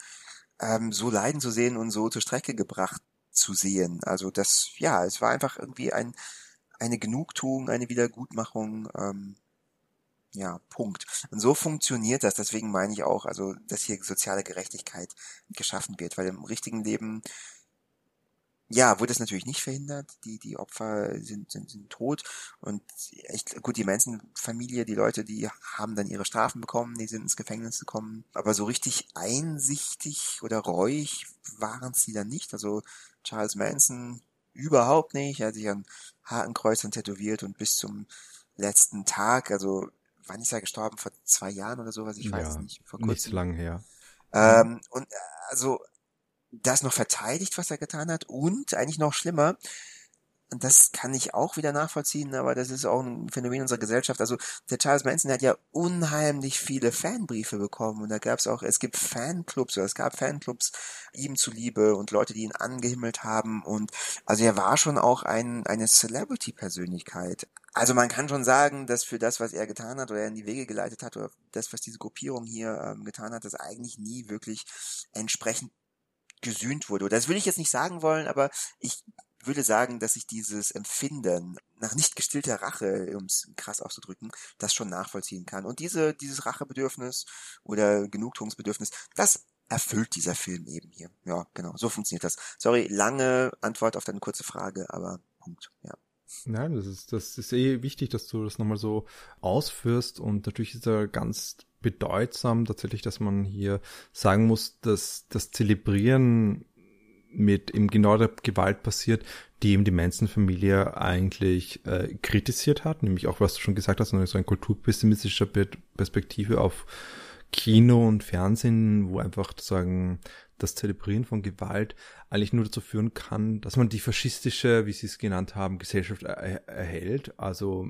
ähm, so leiden zu sehen und so zur Strecke gebracht zu sehen. Also das, ja, es war einfach irgendwie ein, eine Genugtuung, eine Wiedergutmachung, ähm, ja, Punkt. Und so funktioniert das. Deswegen meine ich auch, also, dass hier soziale Gerechtigkeit geschaffen wird, weil im richtigen Leben ja, wurde es natürlich nicht verhindert. Die, die Opfer sind, sind, sind tot. Und echt, gut, die Manson-Familie, die Leute, die haben dann ihre Strafen bekommen, die sind ins Gefängnis gekommen. Aber so richtig einsichtig oder reuig waren sie dann nicht. Also Charles Manson überhaupt nicht. Er hat sich an Hakenkreuzern tätowiert und bis zum letzten Tag, also wann ist er gestorben? Vor zwei Jahren oder sowas? Ich weiß ja, es nicht. Vor kurzem. Nicht so lange her. Ähm, und also das noch verteidigt, was er getan hat und eigentlich noch schlimmer, das kann ich auch wieder nachvollziehen, aber das ist auch ein Phänomen unserer Gesellschaft. Also der Charles Manson hat ja unheimlich viele Fanbriefe bekommen und da gab es auch, es gibt Fanclubs oder es gab Fanclubs ihm zuliebe und Leute, die ihn angehimmelt haben und also er war schon auch ein, eine Celebrity-Persönlichkeit. Also man kann schon sagen, dass für das, was er getan hat oder er in die Wege geleitet hat oder das, was diese Gruppierung hier ähm, getan hat, das eigentlich nie wirklich entsprechend gesühnt wurde. Das will ich jetzt nicht sagen wollen, aber ich würde sagen, dass ich dieses Empfinden nach nicht gestillter Rache, um es krass auszudrücken, das schon nachvollziehen kann. Und diese, dieses Rachebedürfnis oder Genugtuungsbedürfnis, das erfüllt dieser Film eben hier. Ja, genau, so funktioniert das. Sorry, lange Antwort auf deine kurze Frage, aber Punkt, ja. Nein, das ist, das ist eh wichtig, dass du das nochmal so ausführst und natürlich ist er ganz bedeutsam tatsächlich, dass man hier sagen muss, dass das Zelebrieren mit eben genau der Gewalt passiert, die eben die Manson-Familie eigentlich äh, kritisiert hat, nämlich auch, was du schon gesagt hast, so eine kulturpessimistischer Perspektive auf Kino und Fernsehen, wo einfach sozusagen das Zelebrieren von Gewalt eigentlich nur dazu führen kann, dass man die faschistische, wie sie es genannt haben, Gesellschaft er erhält. Also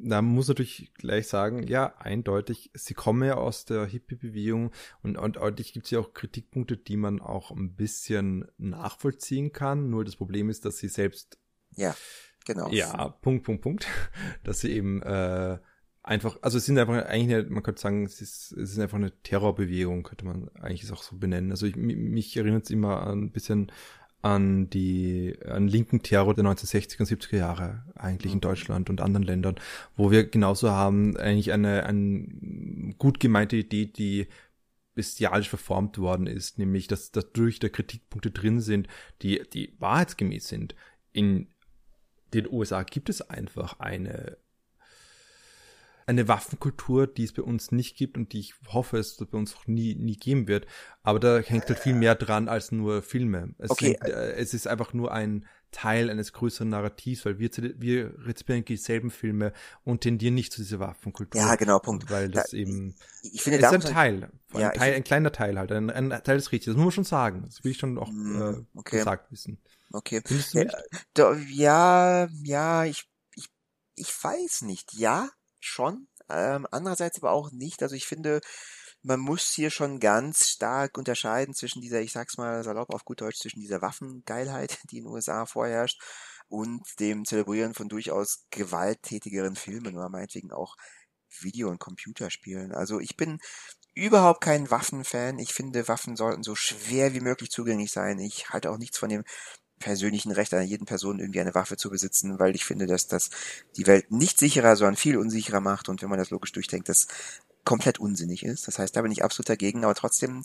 da muss natürlich gleich sagen, ja, eindeutig, sie kommen ja aus der Hippie-Bewegung und, und eigentlich gibt es ja auch Kritikpunkte, die man auch ein bisschen nachvollziehen kann. Nur das Problem ist, dass sie selbst ja, genau. Ja, Punkt, Punkt, Punkt. Dass sie eben äh, einfach, also es sind einfach eigentlich, eine, man könnte sagen, es ist, es ist einfach eine Terrorbewegung, könnte man eigentlich es auch so benennen. Also ich, mich erinnert es immer ein bisschen an die an linken Terror der 1960er und 70er Jahre eigentlich in mhm. Deutschland und anderen Ländern, wo wir genauso haben eigentlich eine, eine gut gemeinte Idee, die bestialisch verformt worden ist, nämlich dass dadurch da Kritikpunkte drin sind, die die wahrheitsgemäß sind. In den USA gibt es einfach eine eine Waffenkultur, die es bei uns nicht gibt und die ich hoffe, es bei uns auch nie, nie geben wird. Aber da hängt halt viel mehr dran als nur Filme. Es, okay. hängt, äh, es ist einfach nur ein Teil eines größeren Narrativs, weil wir, wir rezipieren dieselben Filme und tendieren nicht zu dieser Waffenkultur. Ja, genau, Punkt. Weil das da, eben, ich, ich finde, es ist ein Teil, ja, ein, Teil ein kleiner Teil halt, ein, ein Teil des Richtiges. Das muss man schon sagen. Das will ich schon auch mm, äh, okay. gesagt wissen. Okay. Nicht? Ja, ja, ich, ich, ich weiß nicht. Ja, schon, ähm, andererseits aber auch nicht. Also ich finde, man muss hier schon ganz stark unterscheiden zwischen dieser, ich sag's mal salopp auf gut Deutsch, zwischen dieser Waffengeilheit, die in den USA vorherrscht, und dem Zelebrieren von durchaus gewalttätigeren Filmen oder meinetwegen auch Video- und Computerspielen. Also ich bin überhaupt kein Waffenfan. Ich finde, Waffen sollten so schwer wie möglich zugänglich sein. Ich halte auch nichts von dem persönlichen Recht einer jeden Person irgendwie eine Waffe zu besitzen, weil ich finde, dass das die Welt nicht sicherer, sondern viel unsicherer macht und wenn man das logisch durchdenkt, das komplett unsinnig ist. Das heißt, da bin ich absolut dagegen, aber trotzdem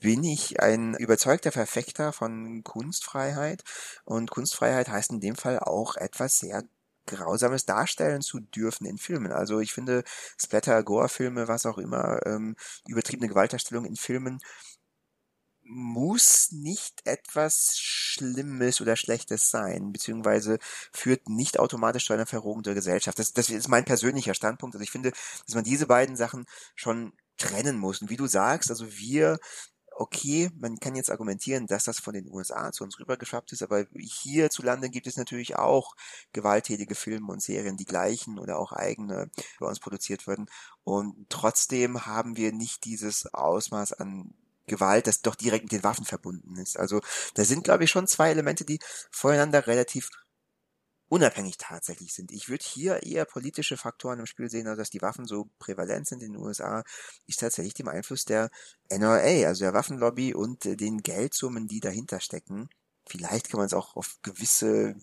bin ich ein überzeugter Verfechter von Kunstfreiheit und Kunstfreiheit heißt in dem Fall auch etwas sehr Grausames darstellen zu dürfen in Filmen. Also ich finde Splatter, Gore-Filme, was auch immer, ähm, übertriebene Gewaltdarstellung in Filmen muss nicht etwas Schlimmes oder Schlechtes sein, beziehungsweise führt nicht automatisch zu einer Verrohung der Gesellschaft. Das, das ist mein persönlicher Standpunkt. Also ich finde, dass man diese beiden Sachen schon trennen muss. Und wie du sagst, also wir okay, man kann jetzt argumentieren, dass das von den USA zu uns rübergeschwappt ist, aber hierzulande gibt es natürlich auch gewalttätige Filme und Serien, die gleichen oder auch eigene bei uns produziert werden. Und trotzdem haben wir nicht dieses Ausmaß an Gewalt, das doch direkt mit den Waffen verbunden ist. Also da sind, glaube ich, schon zwei Elemente, die voneinander relativ unabhängig tatsächlich sind. Ich würde hier eher politische Faktoren im Spiel sehen, also dass die Waffen so prävalent sind in den USA, ist tatsächlich dem Einfluss der NRA, also der Waffenlobby und den Geldsummen, die dahinter stecken. Vielleicht kann man es auch auf gewisse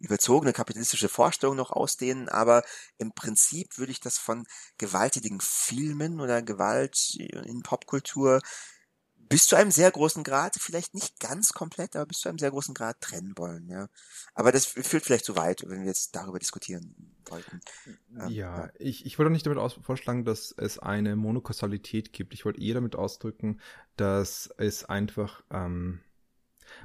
überzogene kapitalistische Vorstellungen noch ausdehnen, aber im Prinzip würde ich das von gewalttätigen Filmen oder Gewalt in Popkultur bis zu einem sehr großen Grad, vielleicht nicht ganz komplett, aber bis zu einem sehr großen Grad trennen wollen, ja. Aber das führt vielleicht zu weit, wenn wir jetzt darüber diskutieren wollten. Ähm, ja, ja, Ich, ich wollte auch nicht damit aus vorschlagen, dass es eine Monokausalität gibt. Ich wollte eher damit ausdrücken, dass es einfach ähm,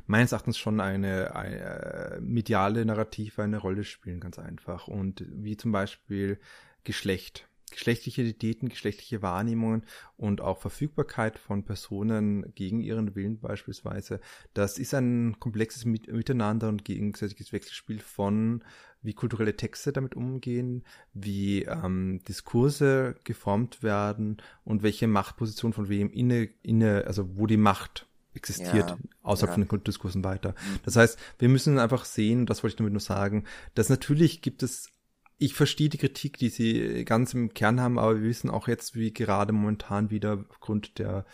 meines Erachtens schon eine, eine mediale Narrative eine Rolle spielen, ganz einfach. Und wie zum Beispiel Geschlecht geschlechtliche Identitäten, geschlechtliche Wahrnehmungen und auch Verfügbarkeit von Personen gegen ihren Willen beispielsweise. Das ist ein komplexes Miteinander und gegenseitiges Wechselspiel von wie kulturelle Texte damit umgehen, wie ähm, Diskurse geformt werden und welche Machtposition von wem inne, inne, also wo die Macht existiert ja, außerhalb ja. von den Kulturdiskursen weiter. Mhm. Das heißt, wir müssen einfach sehen, das wollte ich damit nur sagen, dass natürlich gibt es ich verstehe die Kritik, die sie ganz im Kern haben, aber wir wissen auch jetzt, wie gerade momentan wieder aufgrund der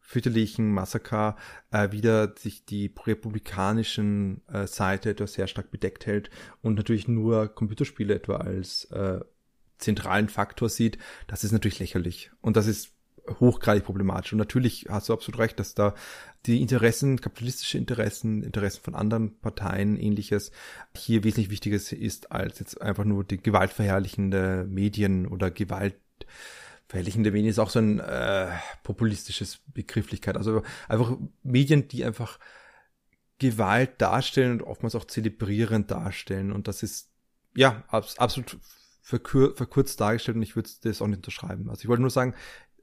fürchterlichen Massaker äh, wieder sich die republikanischen äh, Seite etwas sehr stark bedeckt hält und natürlich nur Computerspiele etwa als äh, zentralen Faktor sieht, das ist natürlich lächerlich. Und das ist hochgradig problematisch. Und natürlich hast du absolut recht, dass da die Interessen, kapitalistische Interessen, Interessen von anderen Parteien, ähnliches, hier wesentlich wichtiger ist als jetzt einfach nur die gewaltverherrlichende Medien oder Gewalt verherrlichende Medien ist auch so ein äh, populistisches Begrifflichkeit. Also einfach Medien, die einfach Gewalt darstellen und oftmals auch zelebrierend darstellen. Und das ist ja absolut verkürzt dargestellt und ich würde das auch nicht unterschreiben. Also ich wollte nur sagen,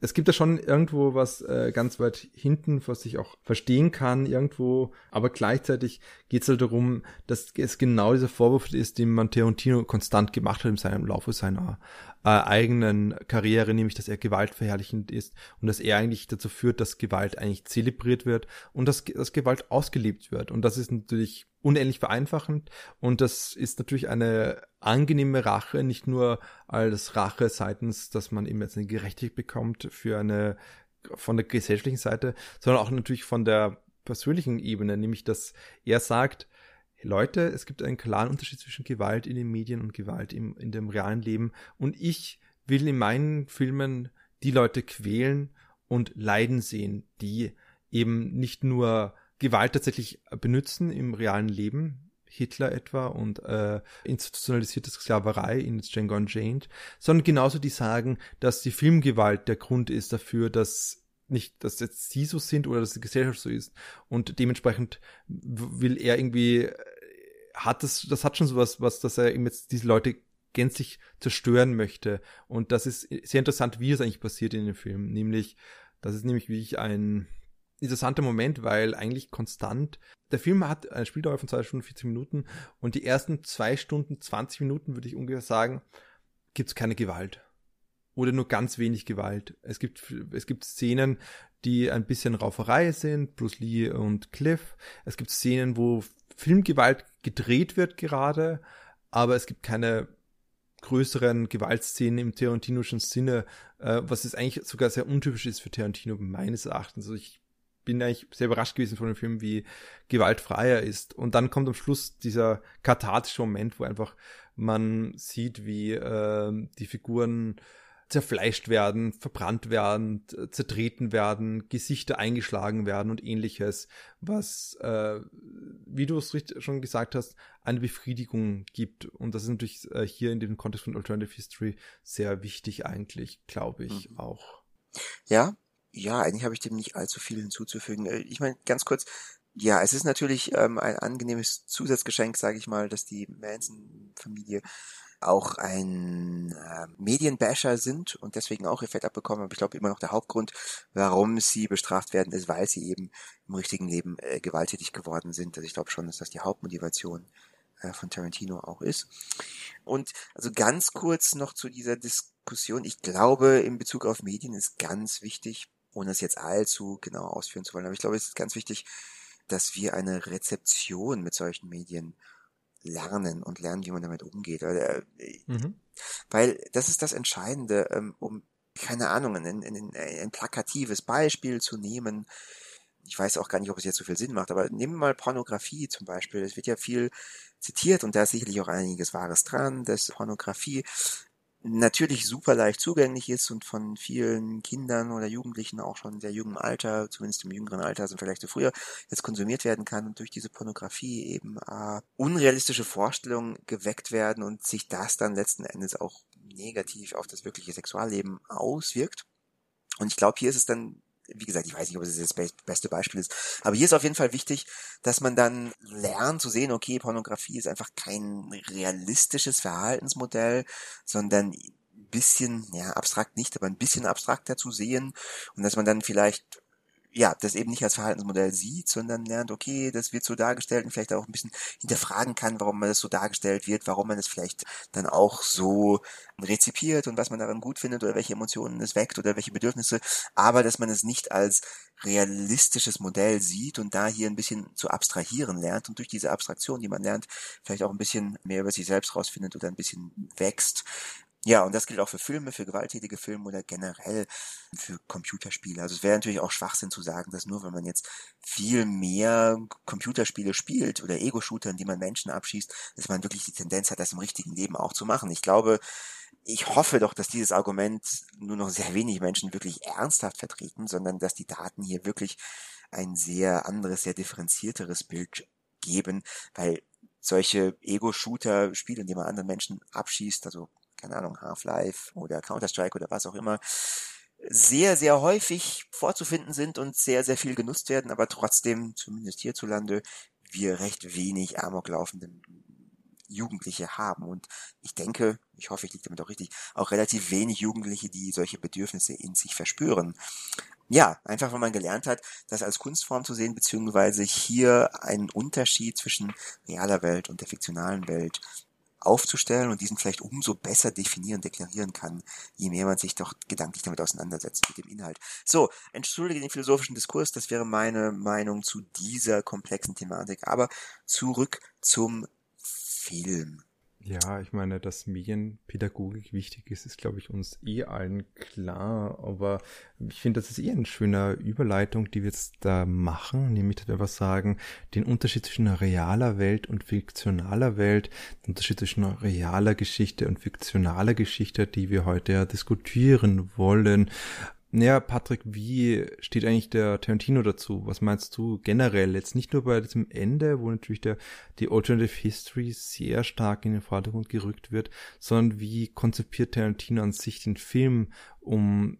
es gibt da schon irgendwo was äh, ganz weit hinten, was ich auch verstehen kann irgendwo, aber gleichzeitig geht es halt darum, dass es genau dieser Vorwurf ist, den man Tarantino konstant gemacht hat in seinem Laufe seiner äh, eigenen Karriere, nämlich dass er gewaltverherrlichend ist und dass er eigentlich dazu führt, dass Gewalt eigentlich zelebriert wird und dass, dass Gewalt ausgelebt wird. Und das ist natürlich unendlich vereinfachend. Und das ist natürlich eine angenehme Rache, nicht nur als Rache seitens, dass man eben jetzt eine Gerechtigkeit bekommt für eine von der gesellschaftlichen Seite, sondern auch natürlich von der persönlichen Ebene, nämlich dass er sagt, Leute, es gibt einen klaren Unterschied zwischen Gewalt in den Medien und Gewalt im, in dem realen Leben. Und ich will in meinen Filmen die Leute quälen und leiden sehen, die eben nicht nur Gewalt tatsächlich benutzen im realen Leben, Hitler etwa und äh, institutionalisierte Sklaverei in Django Unchained, sondern genauso die sagen, dass die Filmgewalt der Grund ist dafür, dass nicht, dass jetzt sie so sind oder dass die Gesellschaft so ist. Und dementsprechend will er irgendwie hat das, das hat schon sowas, was, dass er eben jetzt diese Leute gänzlich zerstören möchte. Und das ist sehr interessant, wie es eigentlich passiert in dem Film, nämlich das ist nämlich wie ich ein interessanter Moment, weil eigentlich konstant, der Film hat eine Spieldauer von zwei Stunden 40 Minuten und die ersten zwei Stunden 20 Minuten, würde ich ungefähr sagen, gibt es keine Gewalt. Oder nur ganz wenig Gewalt. Es gibt, es gibt Szenen, die ein bisschen Rauferei sind, Bruce Lee und Cliff. Es gibt Szenen, wo Filmgewalt gedreht wird gerade, aber es gibt keine größeren Gewaltszenen im Tarantinischen Sinne, äh, was es eigentlich sogar sehr untypisch ist für Tarantino meines Erachtens. Also ich bin eigentlich sehr überrascht gewesen von dem Film, wie gewaltfrei er ist. Und dann kommt am Schluss dieser kathartische Moment, wo einfach man sieht, wie äh, die Figuren zerfleischt werden, verbrannt werden, zertreten werden, Gesichter eingeschlagen werden und ähnliches, was, äh, wie du es schon gesagt hast, eine Befriedigung gibt. Und das ist natürlich äh, hier in dem Kontext von Alternative History sehr wichtig eigentlich, glaube ich, mhm. auch. Ja, ja, eigentlich habe ich dem nicht allzu viel hinzuzufügen. Äh, ich meine, ganz kurz, ja, es ist natürlich ähm, ein angenehmes Zusatzgeschenk, sage ich mal, dass die Manson-Familie auch ein äh, Medienbasher sind und deswegen auch ihr Fett abbekommen. Aber ich glaube immer noch der Hauptgrund, warum sie bestraft werden, ist, weil sie eben im richtigen Leben äh, gewalttätig geworden sind. Also ich glaube schon, dass das die Hauptmotivation äh, von Tarantino auch ist. Und also ganz kurz noch zu dieser Diskussion. Ich glaube, in Bezug auf Medien ist ganz wichtig, ohne es jetzt allzu genau ausführen zu wollen, aber ich glaube, es ist ganz wichtig, dass wir eine Rezeption mit solchen Medien lernen und lernen, wie man damit umgeht. Weil, äh, mhm. weil das ist das Entscheidende, ähm, um, keine Ahnung, ein, ein, ein plakatives Beispiel zu nehmen. Ich weiß auch gar nicht, ob es jetzt so viel Sinn macht, aber nehmen wir mal Pornografie zum Beispiel. Es wird ja viel zitiert und da ist sicherlich auch einiges Wahres dran, dass Pornografie natürlich super leicht zugänglich ist und von vielen Kindern oder Jugendlichen auch schon in sehr jungem Alter, zumindest im jüngeren Alter, sind vielleicht so früher, jetzt konsumiert werden kann und durch diese Pornografie eben äh, unrealistische Vorstellungen geweckt werden und sich das dann letzten Endes auch negativ auf das wirkliche Sexualleben auswirkt. Und ich glaube, hier ist es dann wie gesagt, ich weiß nicht, ob es das beste Beispiel ist, aber hier ist auf jeden Fall wichtig, dass man dann lernt zu sehen, okay, Pornografie ist einfach kein realistisches Verhaltensmodell, sondern bisschen, ja, abstrakt nicht, aber ein bisschen abstrakter zu sehen und dass man dann vielleicht ja, das eben nicht als Verhaltensmodell sieht, sondern lernt, okay, das wird so dargestellt und vielleicht auch ein bisschen hinterfragen kann, warum man das so dargestellt wird, warum man es vielleicht dann auch so rezipiert und was man daran gut findet oder welche Emotionen es weckt oder welche Bedürfnisse, aber dass man es nicht als realistisches Modell sieht und da hier ein bisschen zu abstrahieren lernt und durch diese Abstraktion, die man lernt, vielleicht auch ein bisschen mehr über sich selbst rausfindet oder ein bisschen wächst, ja, und das gilt auch für Filme, für gewalttätige Filme oder generell für Computerspiele. Also es wäre natürlich auch Schwachsinn zu sagen, dass nur wenn man jetzt viel mehr Computerspiele spielt oder Ego-Shooter, in die man Menschen abschießt, dass man wirklich die Tendenz hat, das im richtigen Leben auch zu machen. Ich glaube, ich hoffe doch, dass dieses Argument nur noch sehr wenig Menschen wirklich ernsthaft vertreten, sondern dass die Daten hier wirklich ein sehr anderes, sehr differenzierteres Bild geben, weil solche Ego-Shooter-Spiele, in denen man anderen Menschen abschießt, also keine Ahnung, Half-Life oder Counter-Strike oder was auch immer, sehr, sehr häufig vorzufinden sind und sehr, sehr viel genutzt werden, aber trotzdem, zumindest hierzulande, wir recht wenig Amok laufende Jugendliche haben. Und ich denke, ich hoffe, ich liege damit auch richtig, auch relativ wenig Jugendliche, die solche Bedürfnisse in sich verspüren. Ja, einfach weil man gelernt hat, das als Kunstform zu sehen, beziehungsweise hier einen Unterschied zwischen realer Welt und der fiktionalen Welt aufzustellen und diesen vielleicht umso besser definieren, deklarieren kann, je mehr man sich doch gedanklich damit auseinandersetzt, mit dem Inhalt. So, entschuldige den philosophischen Diskurs, das wäre meine Meinung zu dieser komplexen Thematik. Aber zurück zum Film. Ja, ich meine, dass Medienpädagogik wichtig ist, ist, glaube ich, uns eh allen klar. Aber ich finde, das ist eher eine schöne Überleitung, die wir jetzt da machen, nämlich, dass wir einfach sagen, den Unterschied zwischen realer Welt und fiktionaler Welt, den Unterschied zwischen realer Geschichte und fiktionaler Geschichte, die wir heute ja diskutieren wollen. Naja, Patrick, wie steht eigentlich der Tarantino dazu? Was meinst du generell? Jetzt nicht nur bei diesem Ende, wo natürlich der, die Alternative History sehr stark in den Vordergrund gerückt wird, sondern wie konzipiert Tarantino an sich den Film, um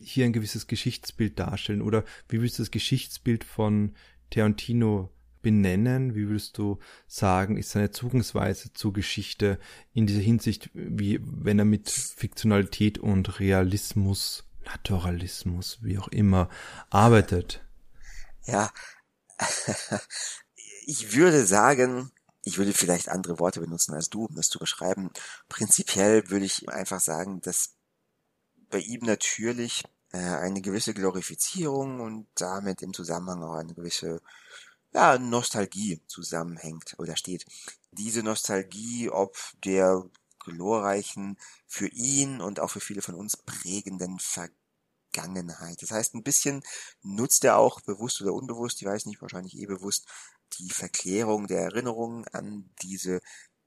hier ein gewisses Geschichtsbild darstellen? Oder wie willst du das Geschichtsbild von Tarantino benennen? Wie würdest du sagen, ist seine Zugangsweise zur Geschichte in dieser Hinsicht, wie wenn er mit Fiktionalität und Realismus Naturalismus, wie auch immer, arbeitet. Ja, ich würde sagen, ich würde vielleicht andere Worte benutzen als du, um das zu beschreiben. Prinzipiell würde ich einfach sagen, dass bei ihm natürlich äh, eine gewisse Glorifizierung und damit im Zusammenhang auch eine gewisse ja, Nostalgie zusammenhängt oder steht. Diese Nostalgie, ob der glorreichen, für ihn und auch für viele von uns prägenden Vergangenheit. Das heißt, ein bisschen nutzt er auch bewusst oder unbewusst, ich weiß nicht, wahrscheinlich eh bewusst, die Verklärung der Erinnerungen an diese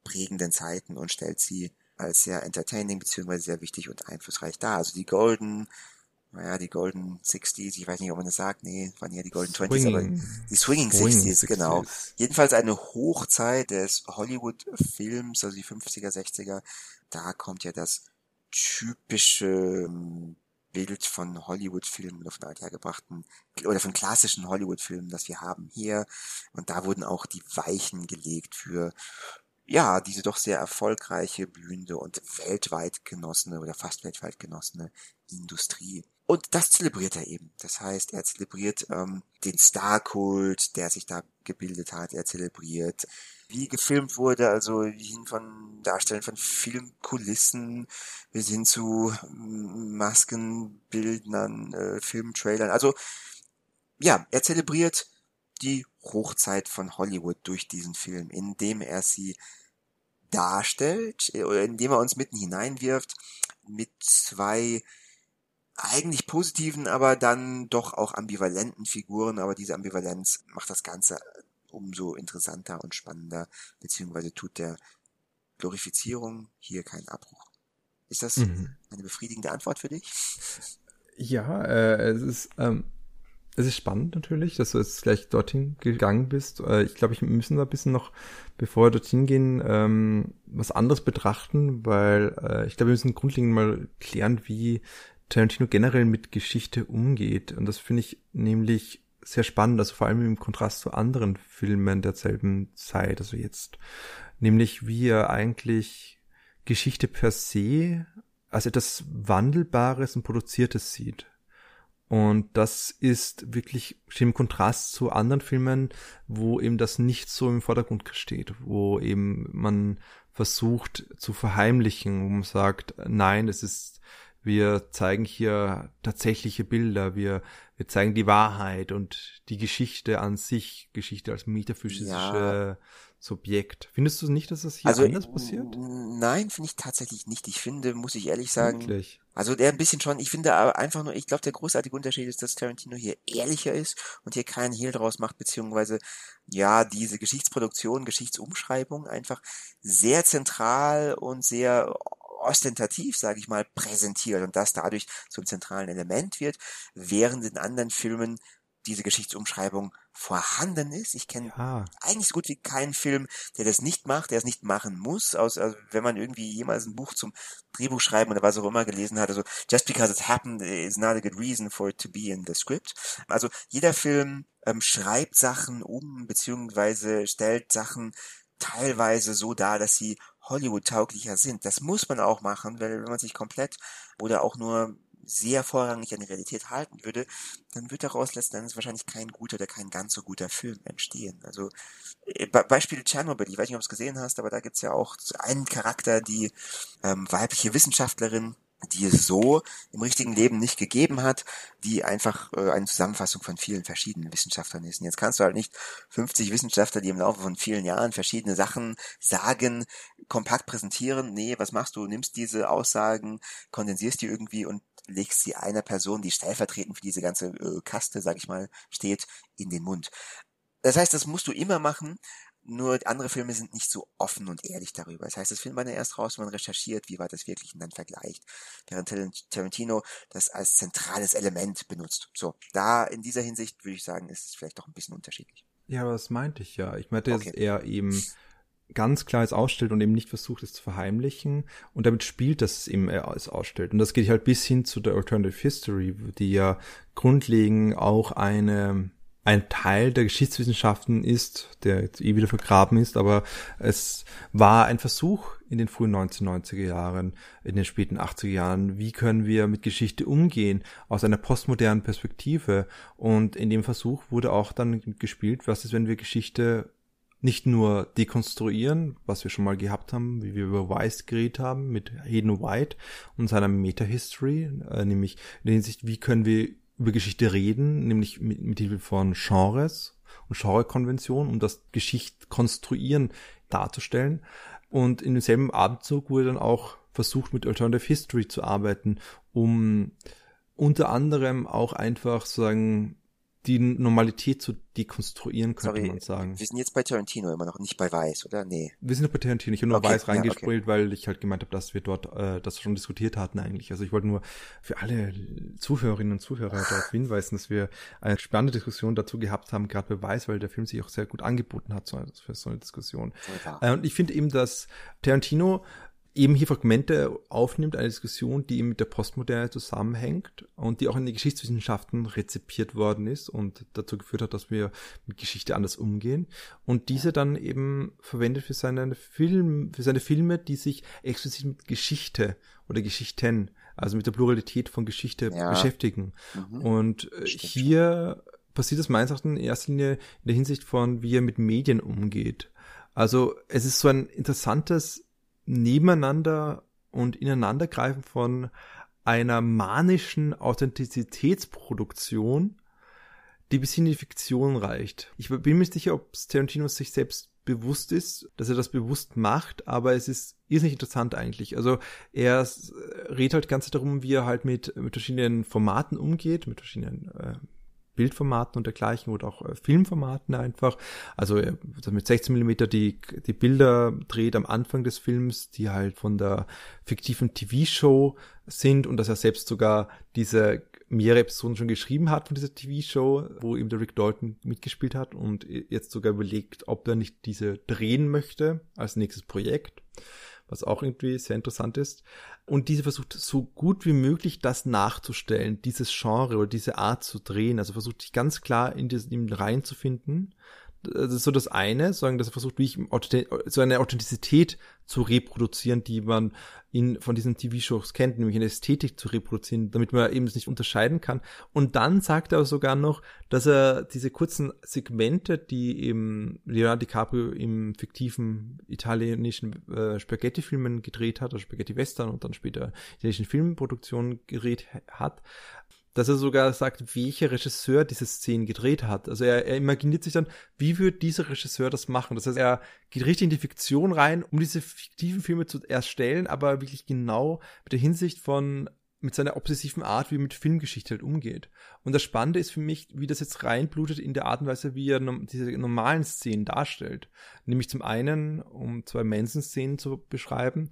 prägenden Zeiten und stellt sie als sehr entertaining beziehungsweise sehr wichtig und einflussreich dar. Also die Golden, naja, die Golden 60s, ich weiß nicht, ob man das sagt, nee, waren ja die Golden. 20s, aber die Swinging, Swinging 60s, 60s, genau. Jedenfalls eine Hochzeit des Hollywood-Films, also die 50er, 60er, da kommt ja das typische ähm, Bild von Hollywood-Filmen oder von althergebrachten oder von klassischen Hollywood-Filmen, das wir haben hier. Und da wurden auch die Weichen gelegt für ja, diese doch sehr erfolgreiche, blühende und weltweit genossene oder fast weltweit genossene Industrie. Und das zelebriert er eben. Das heißt, er zelebriert ähm, den Starkult, der sich da gebildet hat. Er zelebriert, wie gefilmt wurde, also hin von Darstellen von Filmkulissen bis hin zu mm, Maskenbildnern, äh, Filmtrailern. Also ja, er zelebriert die Hochzeit von Hollywood durch diesen Film, indem er sie darstellt, äh, oder indem er uns mitten hineinwirft mit zwei eigentlich positiven, aber dann doch auch ambivalenten Figuren, aber diese Ambivalenz macht das Ganze umso interessanter und spannender, beziehungsweise tut der Glorifizierung hier keinen Abbruch. Ist das mhm. eine befriedigende Antwort für dich? Ja, äh, es ist ähm, es ist spannend natürlich, dass du jetzt gleich dorthin gegangen bist. Äh, ich glaube, ich müssen da ein bisschen noch, bevor wir dorthin gehen, ähm, was anderes betrachten, weil äh, ich glaube, wir müssen grundlegend mal klären, wie Tarantino generell mit Geschichte umgeht. Und das finde ich nämlich sehr spannend, also vor allem im Kontrast zu anderen Filmen derselben Zeit, also jetzt. Nämlich wie er eigentlich Geschichte per se als etwas Wandelbares und Produziertes sieht. Und das ist wirklich im Kontrast zu anderen Filmen, wo eben das nicht so im Vordergrund steht, wo eben man versucht zu verheimlichen, wo man sagt, nein, es ist, wir zeigen hier tatsächliche Bilder, wir, wir zeigen die Wahrheit und die Geschichte an sich, Geschichte als metaphysische ja. Subjekt. Findest du nicht, dass das hier also, anders passiert? Nein, finde ich tatsächlich nicht. Ich finde, muss ich ehrlich sagen, Wirklich? also der ein bisschen schon, ich finde aber einfach nur, ich glaube, der großartige Unterschied ist, dass Tarantino hier ehrlicher ist und hier keinen Hehl draus macht, beziehungsweise, ja, diese Geschichtsproduktion, Geschichtsumschreibung einfach sehr zentral und sehr ostentativ, sage ich mal, präsentiert und das dadurch zum zentralen Element wird, während in anderen Filmen diese Geschichtsumschreibung vorhanden ist. Ich kenne ja. eigentlich so gut wie keinen Film, der das nicht macht, der es nicht machen muss, außer also wenn man irgendwie jemals ein Buch zum Drehbuch schreiben oder was auch immer gelesen hat. Also just because it happened is not a good reason for it to be in the script. Also jeder Film ähm, schreibt Sachen um, beziehungsweise stellt Sachen teilweise so dar, dass sie Hollywood-tauglicher sind. Das muss man auch machen, weil wenn man sich komplett oder auch nur sehr vorrangig an die Realität halten würde, dann wird daraus letzten Endes wahrscheinlich kein guter oder kein ganz so guter Film entstehen. Also äh, Beispiel Tschernobyl, ich weiß nicht, ob du es gesehen hast, aber da gibt's ja auch einen Charakter, die ähm, weibliche Wissenschaftlerin, die es so im richtigen Leben nicht gegeben hat, die einfach äh, eine Zusammenfassung von vielen verschiedenen Wissenschaftlern ist. Und jetzt kannst du halt nicht 50 Wissenschaftler, die im Laufe von vielen Jahren verschiedene Sachen sagen, kompakt präsentieren. Nee, was machst du? Nimmst diese Aussagen, kondensierst die irgendwie und legst sie einer Person, die stellvertretend für diese ganze äh, Kaste, sag ich mal, steht, in den Mund. Das heißt, das musst du immer machen, nur andere Filme sind nicht so offen und ehrlich darüber. Das heißt, das findet man ja erst raus, wenn man recherchiert, wie war das wirklich und dann vergleicht. Während Tarantino das als zentrales Element benutzt. So, da in dieser Hinsicht würde ich sagen, ist es vielleicht doch ein bisschen unterschiedlich. Ja, aber das meinte ich ja. Ich meinte okay. jetzt eher eben ganz klar es ausstellt und eben nicht versucht es zu verheimlichen und damit spielt, dass es eben es ausstellt. Und das geht halt bis hin zu der Alternative History, die ja grundlegend auch eine ein Teil der Geschichtswissenschaften ist, der jetzt eh wieder vergraben ist, aber es war ein Versuch in den frühen 1990er Jahren, in den späten 80er Jahren, wie können wir mit Geschichte umgehen aus einer postmodernen Perspektive. Und in dem Versuch wurde auch dann gespielt, was ist, wenn wir Geschichte nicht nur dekonstruieren, was wir schon mal gehabt haben, wie wir über Weiss geredet haben mit Hayden White und seiner Meta-History, äh, nämlich in der Hinsicht, wie können wir über Geschichte reden, nämlich mit, mit Hilfe von Genres und Genrekonventionen, um das Geschicht konstruieren darzustellen. Und in demselben Abendzug wurde dann auch versucht, mit Alternative History zu arbeiten, um unter anderem auch einfach sozusagen die Normalität zu dekonstruieren, könnte Sorry, man sagen. Wir sind jetzt bei Tarantino immer noch, nicht bei Weiß, oder? Nee. Wir sind noch bei Tarantino. Ich habe nur okay, Weiß reingespielt, ja, okay. weil ich halt gemeint habe, dass wir dort äh, das schon diskutiert hatten eigentlich. Also ich wollte nur für alle Zuhörerinnen und Zuhörer darauf hinweisen, dass wir eine spannende Diskussion dazu gehabt haben, gerade bei Weiß, weil der Film sich auch sehr gut angeboten hat für so eine Diskussion. Äh, und ich finde eben, dass Tarantino eben hier Fragmente aufnimmt, eine Diskussion, die eben mit der Postmoderne zusammenhängt und die auch in den Geschichtswissenschaften rezipiert worden ist und dazu geführt hat, dass wir mit Geschichte anders umgehen und diese dann eben verwendet für seine Film, für seine Filme, die sich explizit mit Geschichte oder Geschichten, also mit der Pluralität von Geschichte ja. beschäftigen. Mhm. Und äh, Stimmt. hier passiert das meines Erachtens in erster Linie in der Hinsicht von, wie er mit Medien umgeht. Also es ist so ein interessantes Nebeneinander und Ineinandergreifen von einer manischen Authentizitätsproduktion, die bis in die Fiktion reicht. Ich bin mir nicht sicher, ob Tarantino sich selbst bewusst ist, dass er das bewusst macht, aber es ist irrsinnig interessant eigentlich. Also er redet halt ganz darum, wie er halt mit, mit verschiedenen Formaten umgeht, mit verschiedenen äh, Bildformaten und dergleichen oder auch äh, Filmformaten einfach. Also äh, mit 16 Millimeter die, die Bilder dreht am Anfang des Films, die halt von der fiktiven TV-Show sind und dass er selbst sogar diese mehrere Episoden schon geschrieben hat von dieser TV-Show, wo eben der Rick Dalton mitgespielt hat und jetzt sogar überlegt, ob er nicht diese drehen möchte als nächstes Projekt was auch irgendwie sehr interessant ist. Und diese versucht so gut wie möglich das nachzustellen, dieses Genre oder diese Art zu drehen. Also versucht sich ganz klar in diesen reinzufinden, das ist so das eine, sagen, dass er versucht, wie ich so eine Authentizität zu reproduzieren, die man in, von diesen TV-Shows kennt, nämlich eine Ästhetik zu reproduzieren, damit man eben es nicht unterscheiden kann. Und dann sagt er sogar noch, dass er diese kurzen Segmente, die eben Leonardo DiCaprio im fiktiven italienischen äh, Spaghetti-Filmen gedreht hat, also Spaghetti-Western und dann später italienischen Filmproduktionen gedreht hat, dass er sogar sagt, welcher Regisseur diese Szenen gedreht hat. Also er, er imaginiert sich dann, wie würde dieser Regisseur das machen? Das heißt, er geht richtig in die Fiktion rein, um diese fiktiven Filme zu erstellen, aber wirklich genau mit der Hinsicht von mit seiner obsessiven Art, wie er mit Filmgeschichte halt umgeht. Und das Spannende ist für mich, wie das jetzt reinblutet in der Art und Weise, wie er diese normalen Szenen darstellt. Nämlich zum einen, um zwei Manson-Szenen zu beschreiben,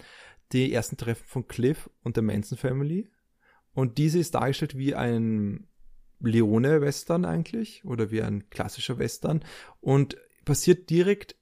die ersten Treffen von Cliff und der Manson Family, und diese ist dargestellt wie ein Leone-Western eigentlich oder wie ein klassischer Western und passiert direkt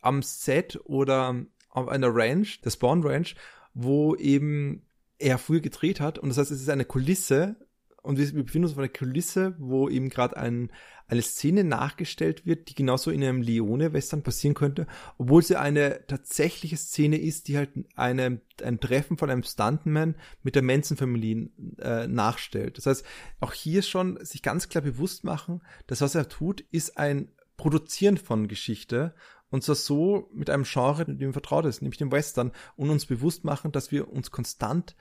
am Set oder auf einer Ranch, der Spawn Ranch, wo eben er früher gedreht hat. Und das heißt, es ist eine Kulisse und wir befinden uns auf einer Kulisse, wo eben gerade ein, eine Szene nachgestellt wird, die genauso in einem Leone-Western passieren könnte, obwohl sie eine tatsächliche Szene ist, die halt eine, ein Treffen von einem Stuntman mit der Manson-Familie äh, nachstellt. Das heißt, auch hier schon sich ganz klar bewusst machen, dass was er tut, ist ein Produzieren von Geschichte und zwar so mit einem Genre, mit dem vertraut ist, nämlich dem Western, und uns bewusst machen, dass wir uns konstant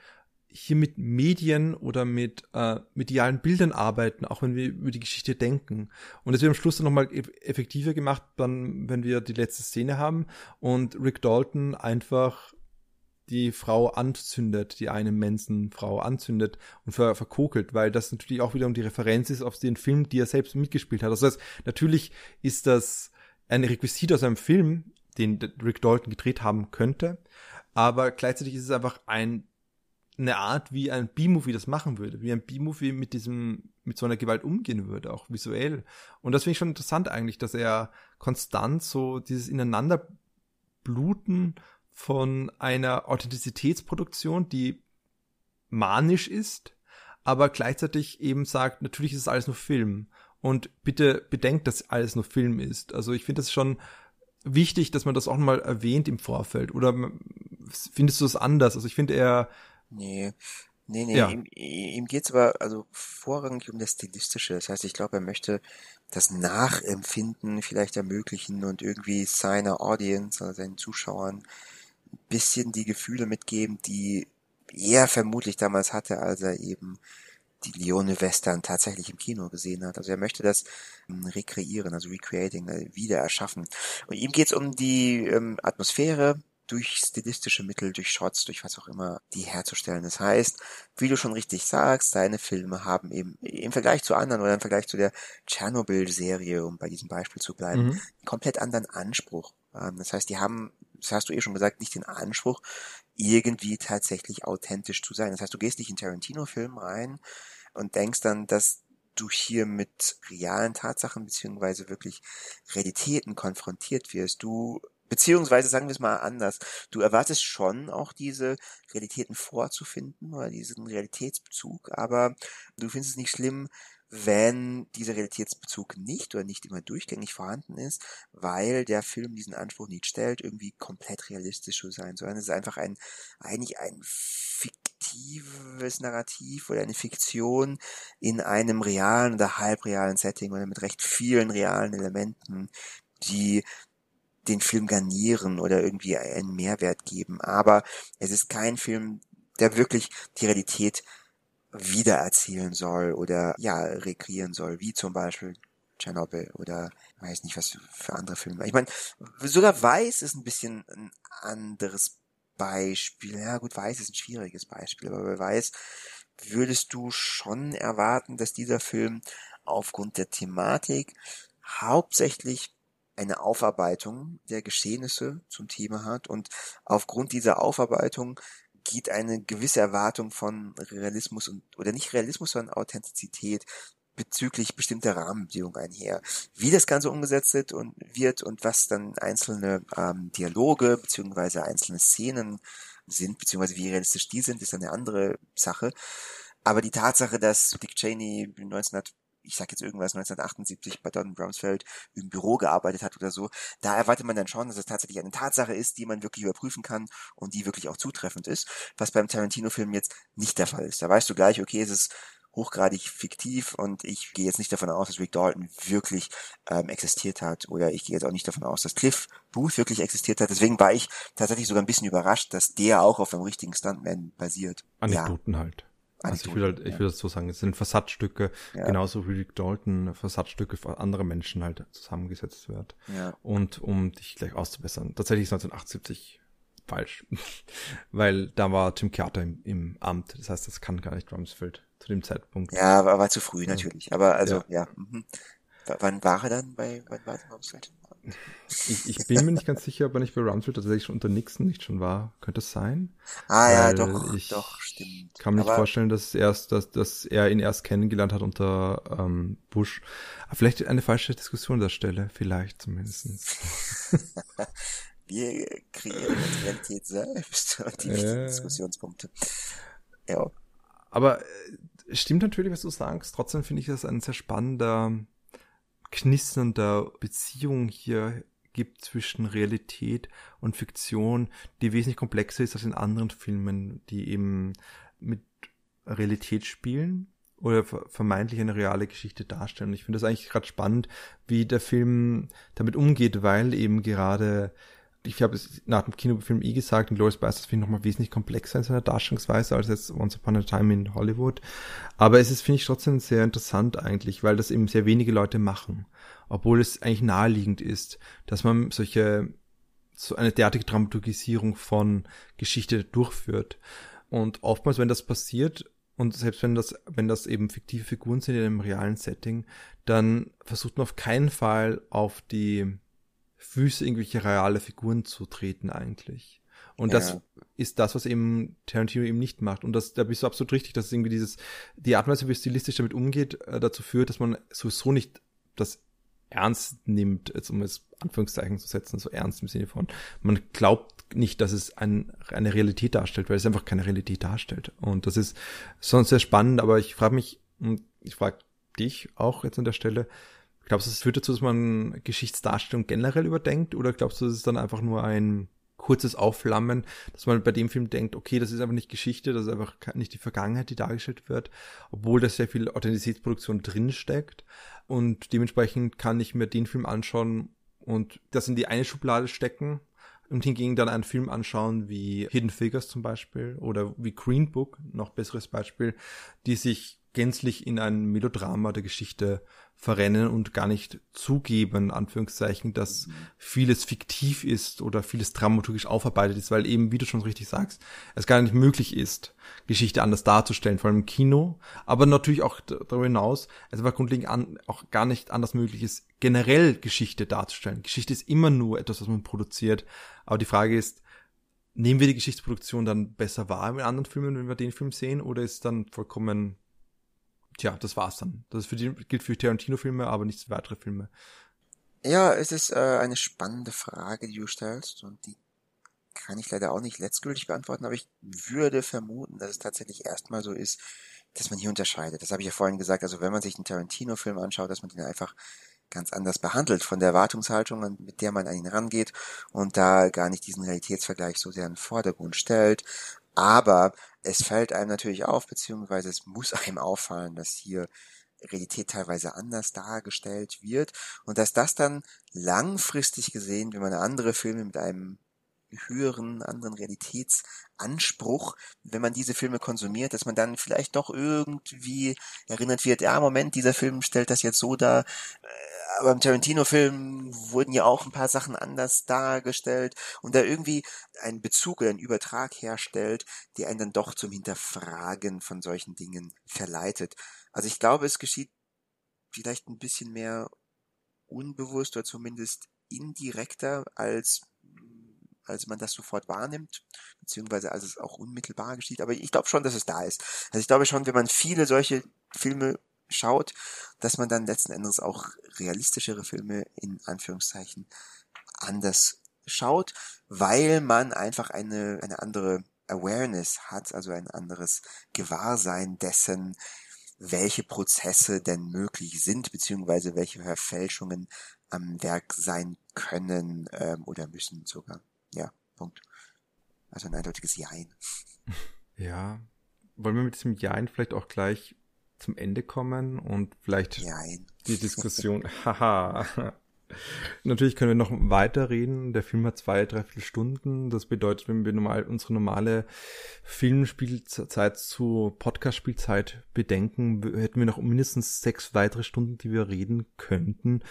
hier mit Medien oder mit äh, medialen Bildern arbeiten, auch wenn wir über die Geschichte denken. Und das wird am Schluss dann nochmal effektiver gemacht, dann, wenn wir die letzte Szene haben und Rick Dalton einfach die Frau anzündet, die eine Manson-Frau anzündet und ver verkokelt, weil das natürlich auch wiederum die Referenz ist auf den Film, die er selbst mitgespielt hat. Das heißt, natürlich ist das ein Requisit aus einem Film, den Rick Dalton gedreht haben könnte, aber gleichzeitig ist es einfach ein eine Art, wie ein B-Movie das machen würde, wie ein B-Movie mit diesem, mit so einer Gewalt umgehen würde, auch visuell. Und das finde ich schon interessant eigentlich, dass er konstant so dieses Ineinanderbluten von einer Authentizitätsproduktion, die manisch ist, aber gleichzeitig eben sagt, natürlich ist es alles nur Film. Und bitte bedenkt, dass alles nur Film ist. Also ich finde das schon wichtig, dass man das auch mal erwähnt im Vorfeld. Oder findest du das anders? Also ich finde, er Nee, nee, nee, Ja. ihm, ihm geht's aber also vorrangig um das Stilistische. Das heißt, ich glaube, er möchte das Nachempfinden vielleicht ermöglichen und irgendwie seiner Audience, also seinen Zuschauern, ein bisschen die Gefühle mitgeben, die er vermutlich damals hatte, als er eben die Leone Western tatsächlich im Kino gesehen hat. Also er möchte das ähm, rekreieren, also recreating, äh, wieder erschaffen. Und ihm geht's um die ähm, Atmosphäre, durch stilistische Mittel, durch Shots, durch was auch immer, die herzustellen. Das heißt, wie du schon richtig sagst, seine Filme haben eben im Vergleich zu anderen oder im Vergleich zu der Tschernobyl-Serie, um bei diesem Beispiel zu bleiben, mhm. komplett anderen Anspruch. Ähm, das heißt, die haben, das hast du eh schon gesagt, nicht den Anspruch, irgendwie tatsächlich authentisch zu sein. Das heißt, du gehst nicht in Tarantino-Film rein und denkst dann, dass du hier mit realen Tatsachen beziehungsweise wirklich Realitäten konfrontiert wirst. Du Beziehungsweise sagen wir es mal anders. Du erwartest schon auch diese Realitäten vorzufinden oder diesen Realitätsbezug, aber du findest es nicht schlimm, wenn dieser Realitätsbezug nicht oder nicht immer durchgängig vorhanden ist, weil der Film diesen Anspruch nicht stellt, irgendwie komplett realistisch zu sein, sondern es ist einfach ein, eigentlich ein fiktives Narrativ oder eine Fiktion in einem realen oder halbrealen Setting oder mit recht vielen realen Elementen, die den Film garnieren oder irgendwie einen Mehrwert geben. Aber es ist kein Film, der wirklich die Realität wiedererzählen soll oder ja, rekreieren soll, wie zum Beispiel Tschernobyl oder weiß nicht was für andere Filme. Ich meine, sogar Weiß ist ein bisschen ein anderes Beispiel. Ja gut, Weiß ist ein schwieriges Beispiel, aber bei Weiß würdest du schon erwarten, dass dieser Film aufgrund der Thematik hauptsächlich eine Aufarbeitung der Geschehnisse zum Thema hat und aufgrund dieser Aufarbeitung geht eine gewisse Erwartung von Realismus und oder nicht Realismus, sondern Authentizität bezüglich bestimmter Rahmenbedingungen einher. Wie das Ganze umgesetzt wird und wird und was dann einzelne ähm, Dialoge beziehungsweise einzelne Szenen sind, beziehungsweise wie realistisch die sind, ist eine andere Sache. Aber die Tatsache, dass Dick Cheney 1900 ich sag jetzt irgendwas, 1978 bei Don Brownsfeld im Büro gearbeitet hat oder so, da erwartet man dann schon, dass es tatsächlich eine Tatsache ist, die man wirklich überprüfen kann und die wirklich auch zutreffend ist, was beim Tarantino-Film jetzt nicht der Fall ist. Da weißt du gleich, okay, es ist hochgradig fiktiv und ich gehe jetzt nicht davon aus, dass Rick Dalton wirklich ähm, existiert hat oder ich gehe jetzt auch nicht davon aus, dass Cliff Booth wirklich existiert hat. Deswegen war ich tatsächlich sogar ein bisschen überrascht, dass der auch auf einem richtigen Stuntman basiert. Anekdoten ja. halt. Also ich will halt, ich will das so sagen, es sind Versatzstücke, ja. genauso wie Rick Dalton Versatzstücke für andere Menschen halt zusammengesetzt wird. Ja. Und um dich gleich auszubessern, tatsächlich ist 1978 falsch, weil da war Tim Carter im, im Amt, das heißt, das kann gar nicht Rumsfeld zu dem Zeitpunkt. Ja, war, war zu früh natürlich. Aber also, ja. ja. Mhm. Wann war er dann bei, wann war Rumsfeld? Ich, ich bin mir nicht ganz sicher, ob er nicht bei Rumsfeld tatsächlich schon unter Nixon nicht schon war. Könnte es sein? Ah ja, doch, ich doch, stimmt. kann mir nicht vorstellen, dass, erst, dass, dass er ihn erst kennengelernt hat unter ähm, Bush. Aber vielleicht eine falsche Diskussion an der Stelle, vielleicht zumindest. Wir kreieren die Realität selbst und die äh. Diskussionspunkte. Ja. Aber äh, stimmt natürlich, was du sagst. Trotzdem finde ich das ein sehr spannender, knisternder Beziehung hier gibt zwischen Realität und Fiktion, die wesentlich komplexer ist als in anderen Filmen, die eben mit Realität spielen oder vermeintlich eine reale Geschichte darstellen. Ich finde das eigentlich gerade spannend, wie der Film damit umgeht, weil eben gerade ich habe es nach dem Kinofilm eh gesagt, Glorious Bastards finde ich nochmal wesentlich komplexer in seiner Darstellungsweise als jetzt Once Upon a Time in Hollywood. Aber es ist, finde ich, trotzdem sehr interessant eigentlich, weil das eben sehr wenige Leute machen. Obwohl es eigentlich naheliegend ist, dass man solche, so eine derartige Dramaturgisierung von Geschichte durchführt. Und oftmals, wenn das passiert, und selbst wenn das, wenn das eben fiktive Figuren sind in einem realen Setting, dann versucht man auf keinen Fall auf die Füße irgendwelche reale Figuren zu treten eigentlich. Und ja. das ist das, was eben Tarantino eben nicht macht. Und das, da bist du absolut richtig, dass irgendwie dieses, die Art und Weise, wie es stilistisch damit umgeht, äh, dazu führt, dass man sowieso nicht das ernst nimmt, jetzt um es Anführungszeichen zu setzen, so ernst im Sinne von, man glaubt nicht, dass es ein, eine Realität darstellt, weil es einfach keine Realität darstellt. Und das ist sonst sehr spannend, aber ich frage mich, und ich frage dich auch jetzt an der Stelle, Glaubst du, es führt dazu, dass man Geschichtsdarstellung generell überdenkt? Oder glaubst du, es ist dann einfach nur ein kurzes Aufflammen, dass man bei dem Film denkt, okay, das ist einfach nicht Geschichte, das ist einfach nicht die Vergangenheit, die dargestellt wird, obwohl da sehr viel Authentizitätsproduktion drinsteckt. Und dementsprechend kann ich mir den Film anschauen und das in die eine Schublade stecken und hingegen dann einen Film anschauen wie Hidden Figures zum Beispiel oder wie Green Book, noch besseres Beispiel, die sich gänzlich in ein Melodrama der Geschichte verrennen und gar nicht zugeben, Anführungszeichen, dass vieles fiktiv ist oder vieles dramaturgisch aufarbeitet ist, weil eben, wie du schon richtig sagst, es gar nicht möglich ist, Geschichte anders darzustellen, vor allem im Kino, aber natürlich auch darüber hinaus, es war grundlegend an, auch gar nicht anders möglich ist, generell Geschichte darzustellen. Geschichte ist immer nur etwas, was man produziert, aber die Frage ist, nehmen wir die Geschichtsproduktion dann besser wahr in anderen Filmen, wenn wir den Film sehen, oder ist dann vollkommen Tja, das war's dann. Das für die, gilt für Tarantino-Filme, aber nicht für weitere Filme. Ja, es ist äh, eine spannende Frage, die du stellst und die kann ich leider auch nicht letztgültig beantworten, aber ich würde vermuten, dass es tatsächlich erstmal so ist, dass man hier unterscheidet. Das habe ich ja vorhin gesagt. Also wenn man sich einen Tarantino-Film anschaut, dass man den einfach ganz anders behandelt von der Erwartungshaltung, mit der man an ihn rangeht und da gar nicht diesen Realitätsvergleich so sehr in den Vordergrund stellt. Aber es fällt einem natürlich auf, beziehungsweise es muss einem auffallen, dass hier Realität teilweise anders dargestellt wird. Und dass das dann langfristig gesehen, wenn man andere Filme mit einem höheren, anderen Realitätsanspruch, wenn man diese Filme konsumiert, dass man dann vielleicht doch irgendwie erinnert wird, ja, Moment, dieser Film stellt das jetzt so dar, aber im Tarantino-Film wurden ja auch ein paar Sachen anders dargestellt und da irgendwie einen Bezug oder einen Übertrag herstellt, der einen dann doch zum Hinterfragen von solchen Dingen verleitet. Also ich glaube, es geschieht vielleicht ein bisschen mehr unbewusst oder zumindest indirekter als als man das sofort wahrnimmt, beziehungsweise als es auch unmittelbar geschieht. Aber ich glaube schon, dass es da ist. Also ich glaube schon, wenn man viele solche Filme schaut, dass man dann letzten Endes auch realistischere Filme in Anführungszeichen anders schaut, weil man einfach eine, eine andere Awareness hat, also ein anderes Gewahrsein dessen, welche Prozesse denn möglich sind, beziehungsweise welche Verfälschungen am Werk sein können ähm, oder müssen sogar. Ja, Punkt. Also ein eindeutiges Jein. Ja, wollen wir mit diesem Jein vielleicht auch gleich zum Ende kommen und vielleicht Jein. die Diskussion, haha, Natürlich können wir noch weiterreden. Der Film hat zwei, dreiviertel Stunden. Das bedeutet, wenn wir normal unsere normale Filmspielzeit zu Podcast-Spielzeit bedenken, hätten wir noch mindestens sechs weitere Stunden, die wir reden könnten.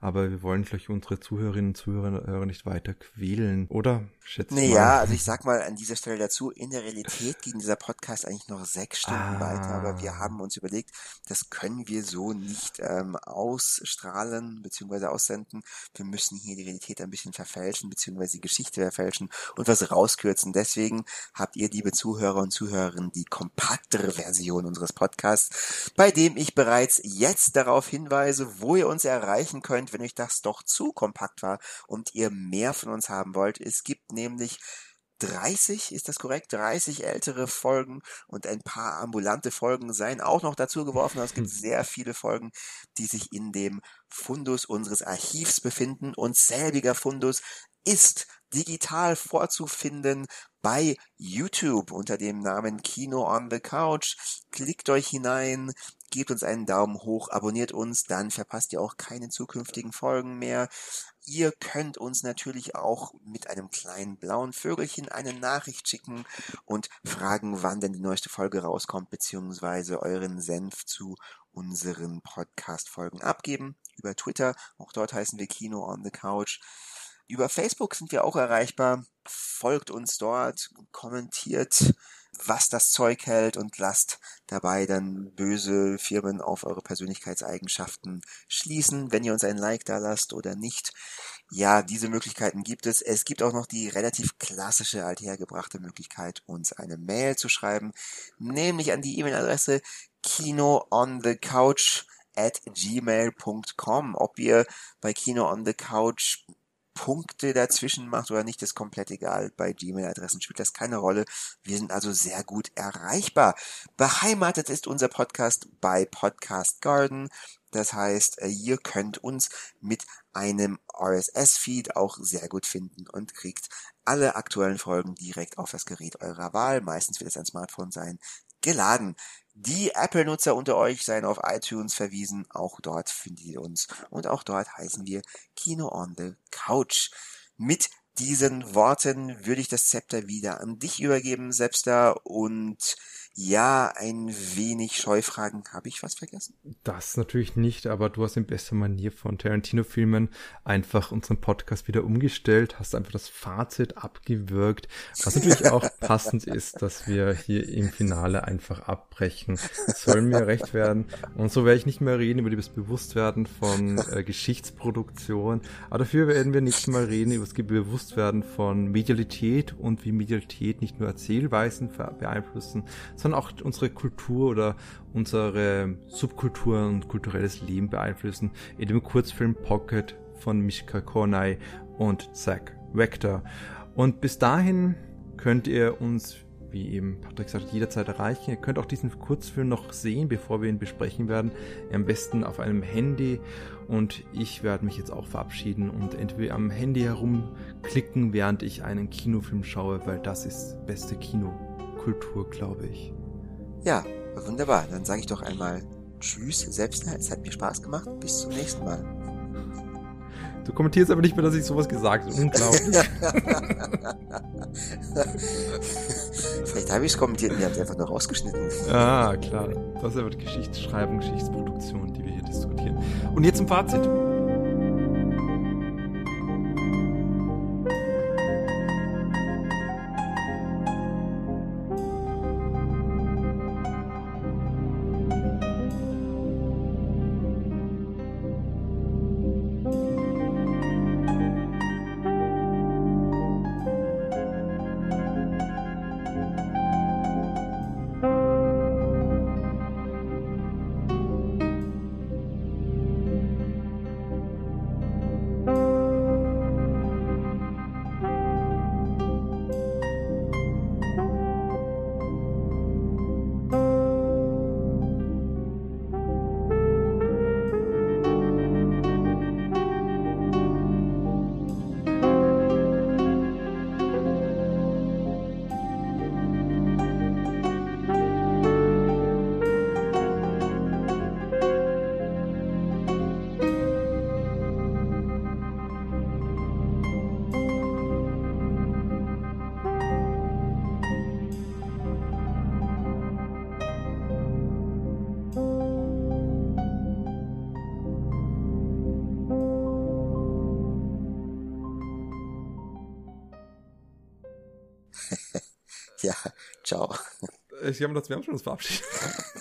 Aber wir wollen vielleicht unsere Zuhörerinnen und Zuhörer nicht weiter quälen, oder? Schätze naja, also ich sag mal an dieser Stelle dazu, in der Realität ging dieser Podcast eigentlich noch sechs Stunden ah. weiter, aber wir haben uns überlegt, das können wir so nicht ähm, ausstrahlen bzw. aussenden. Wir müssen hier die Realität ein bisschen verfälschen bzw. die Geschichte verfälschen und was rauskürzen. Deswegen habt ihr, liebe Zuhörer und Zuhörerinnen, die kompaktere Version unseres Podcasts, bei dem ich bereits jetzt darauf hinweise, wo ihr uns erreichen könnt, wenn euch das doch zu kompakt war und ihr mehr von uns haben wollt. Es gibt nämlich 30, ist das korrekt? 30 ältere Folgen und ein paar ambulante Folgen seien auch noch dazu geworfen. Es gibt hm. sehr viele Folgen, die sich in dem Fundus unseres Archivs befinden und selbiger Fundus ist digital vorzufinden bei YouTube unter dem Namen Kino on the Couch. Klickt euch hinein, gebt uns einen Daumen hoch, abonniert uns, dann verpasst ihr auch keine zukünftigen Folgen mehr. Ihr könnt uns natürlich auch mit einem kleinen blauen Vögelchen eine Nachricht schicken und fragen, wann denn die neueste Folge rauskommt, beziehungsweise euren Senf zu unseren Podcast-Folgen abgeben. Über Twitter, auch dort heißen wir Kino on the Couch. Über Facebook sind wir auch erreichbar. Folgt uns dort, kommentiert, was das Zeug hält und lasst dabei dann böse Firmen auf eure Persönlichkeitseigenschaften schließen, wenn ihr uns ein Like da lasst oder nicht. Ja, diese Möglichkeiten gibt es. Es gibt auch noch die relativ klassische althergebrachte Möglichkeit, uns eine Mail zu schreiben, nämlich an die E-Mail-Adresse kinoonthecouch at gmail.com. Ob ihr bei Kino on the Couch Punkte dazwischen macht oder nicht, ist komplett egal. Bei Gmail-Adressen spielt das keine Rolle. Wir sind also sehr gut erreichbar. Beheimatet ist unser Podcast bei Podcast Garden. Das heißt, äh, ihr könnt uns mit einem RSS-Feed auch sehr gut finden und kriegt alle aktuellen Folgen direkt auf das Gerät eurer Wahl. Meistens wird es ein Smartphone sein, geladen. Die Apple-Nutzer unter euch seien auf iTunes verwiesen. Auch dort findet ihr uns. Und auch dort heißen wir Kino on the Couch. Mit diesen Worten würde ich das Zepter wieder an dich übergeben, Sepster, und ja, ein wenig Scheufragen. Habe ich was vergessen? Das natürlich nicht, aber du hast in bester Manier von Tarantino-Filmen einfach unseren Podcast wieder umgestellt, hast einfach das Fazit abgewürgt, was natürlich auch passend ist, dass wir hier im Finale einfach abbrechen. Das soll mir recht werden. Und so werde ich nicht mehr reden über das Bewusstwerden von äh, Geschichtsproduktion, aber dafür werden wir nächstes Mal reden über das Bewusstwerden von Medialität und wie Medialität nicht nur Erzählweisen beeinflussen, sondern auch unsere Kultur oder unsere Subkultur und kulturelles Leben beeinflussen, in dem Kurzfilm Pocket von Mishka Kornay und Zach Vector. Und bis dahin könnt ihr uns, wie eben Patrick sagt, jederzeit erreichen. Ihr könnt auch diesen Kurzfilm noch sehen, bevor wir ihn besprechen werden. Am besten auf einem Handy. Und ich werde mich jetzt auch verabschieden und entweder am Handy herumklicken, während ich einen Kinofilm schaue, weil das ist beste Kinokultur, glaube ich. Ja, wunderbar. Dann sage ich doch einmal Tschüss, Selbstner. Es hat mir Spaß gemacht. Bis zum nächsten Mal. Du kommentierst aber nicht mehr, dass ich sowas gesagt habe. Unglaublich. Vielleicht habe ich es kommentiert und ihr habt es einfach nur rausgeschnitten. Ah, klar. Das ist aber die Geschichtsschreibung, Geschichtsproduktion, die wir hier diskutieren. Und jetzt zum Fazit. Ich habe gedacht, wir haben schon das verabschiedet.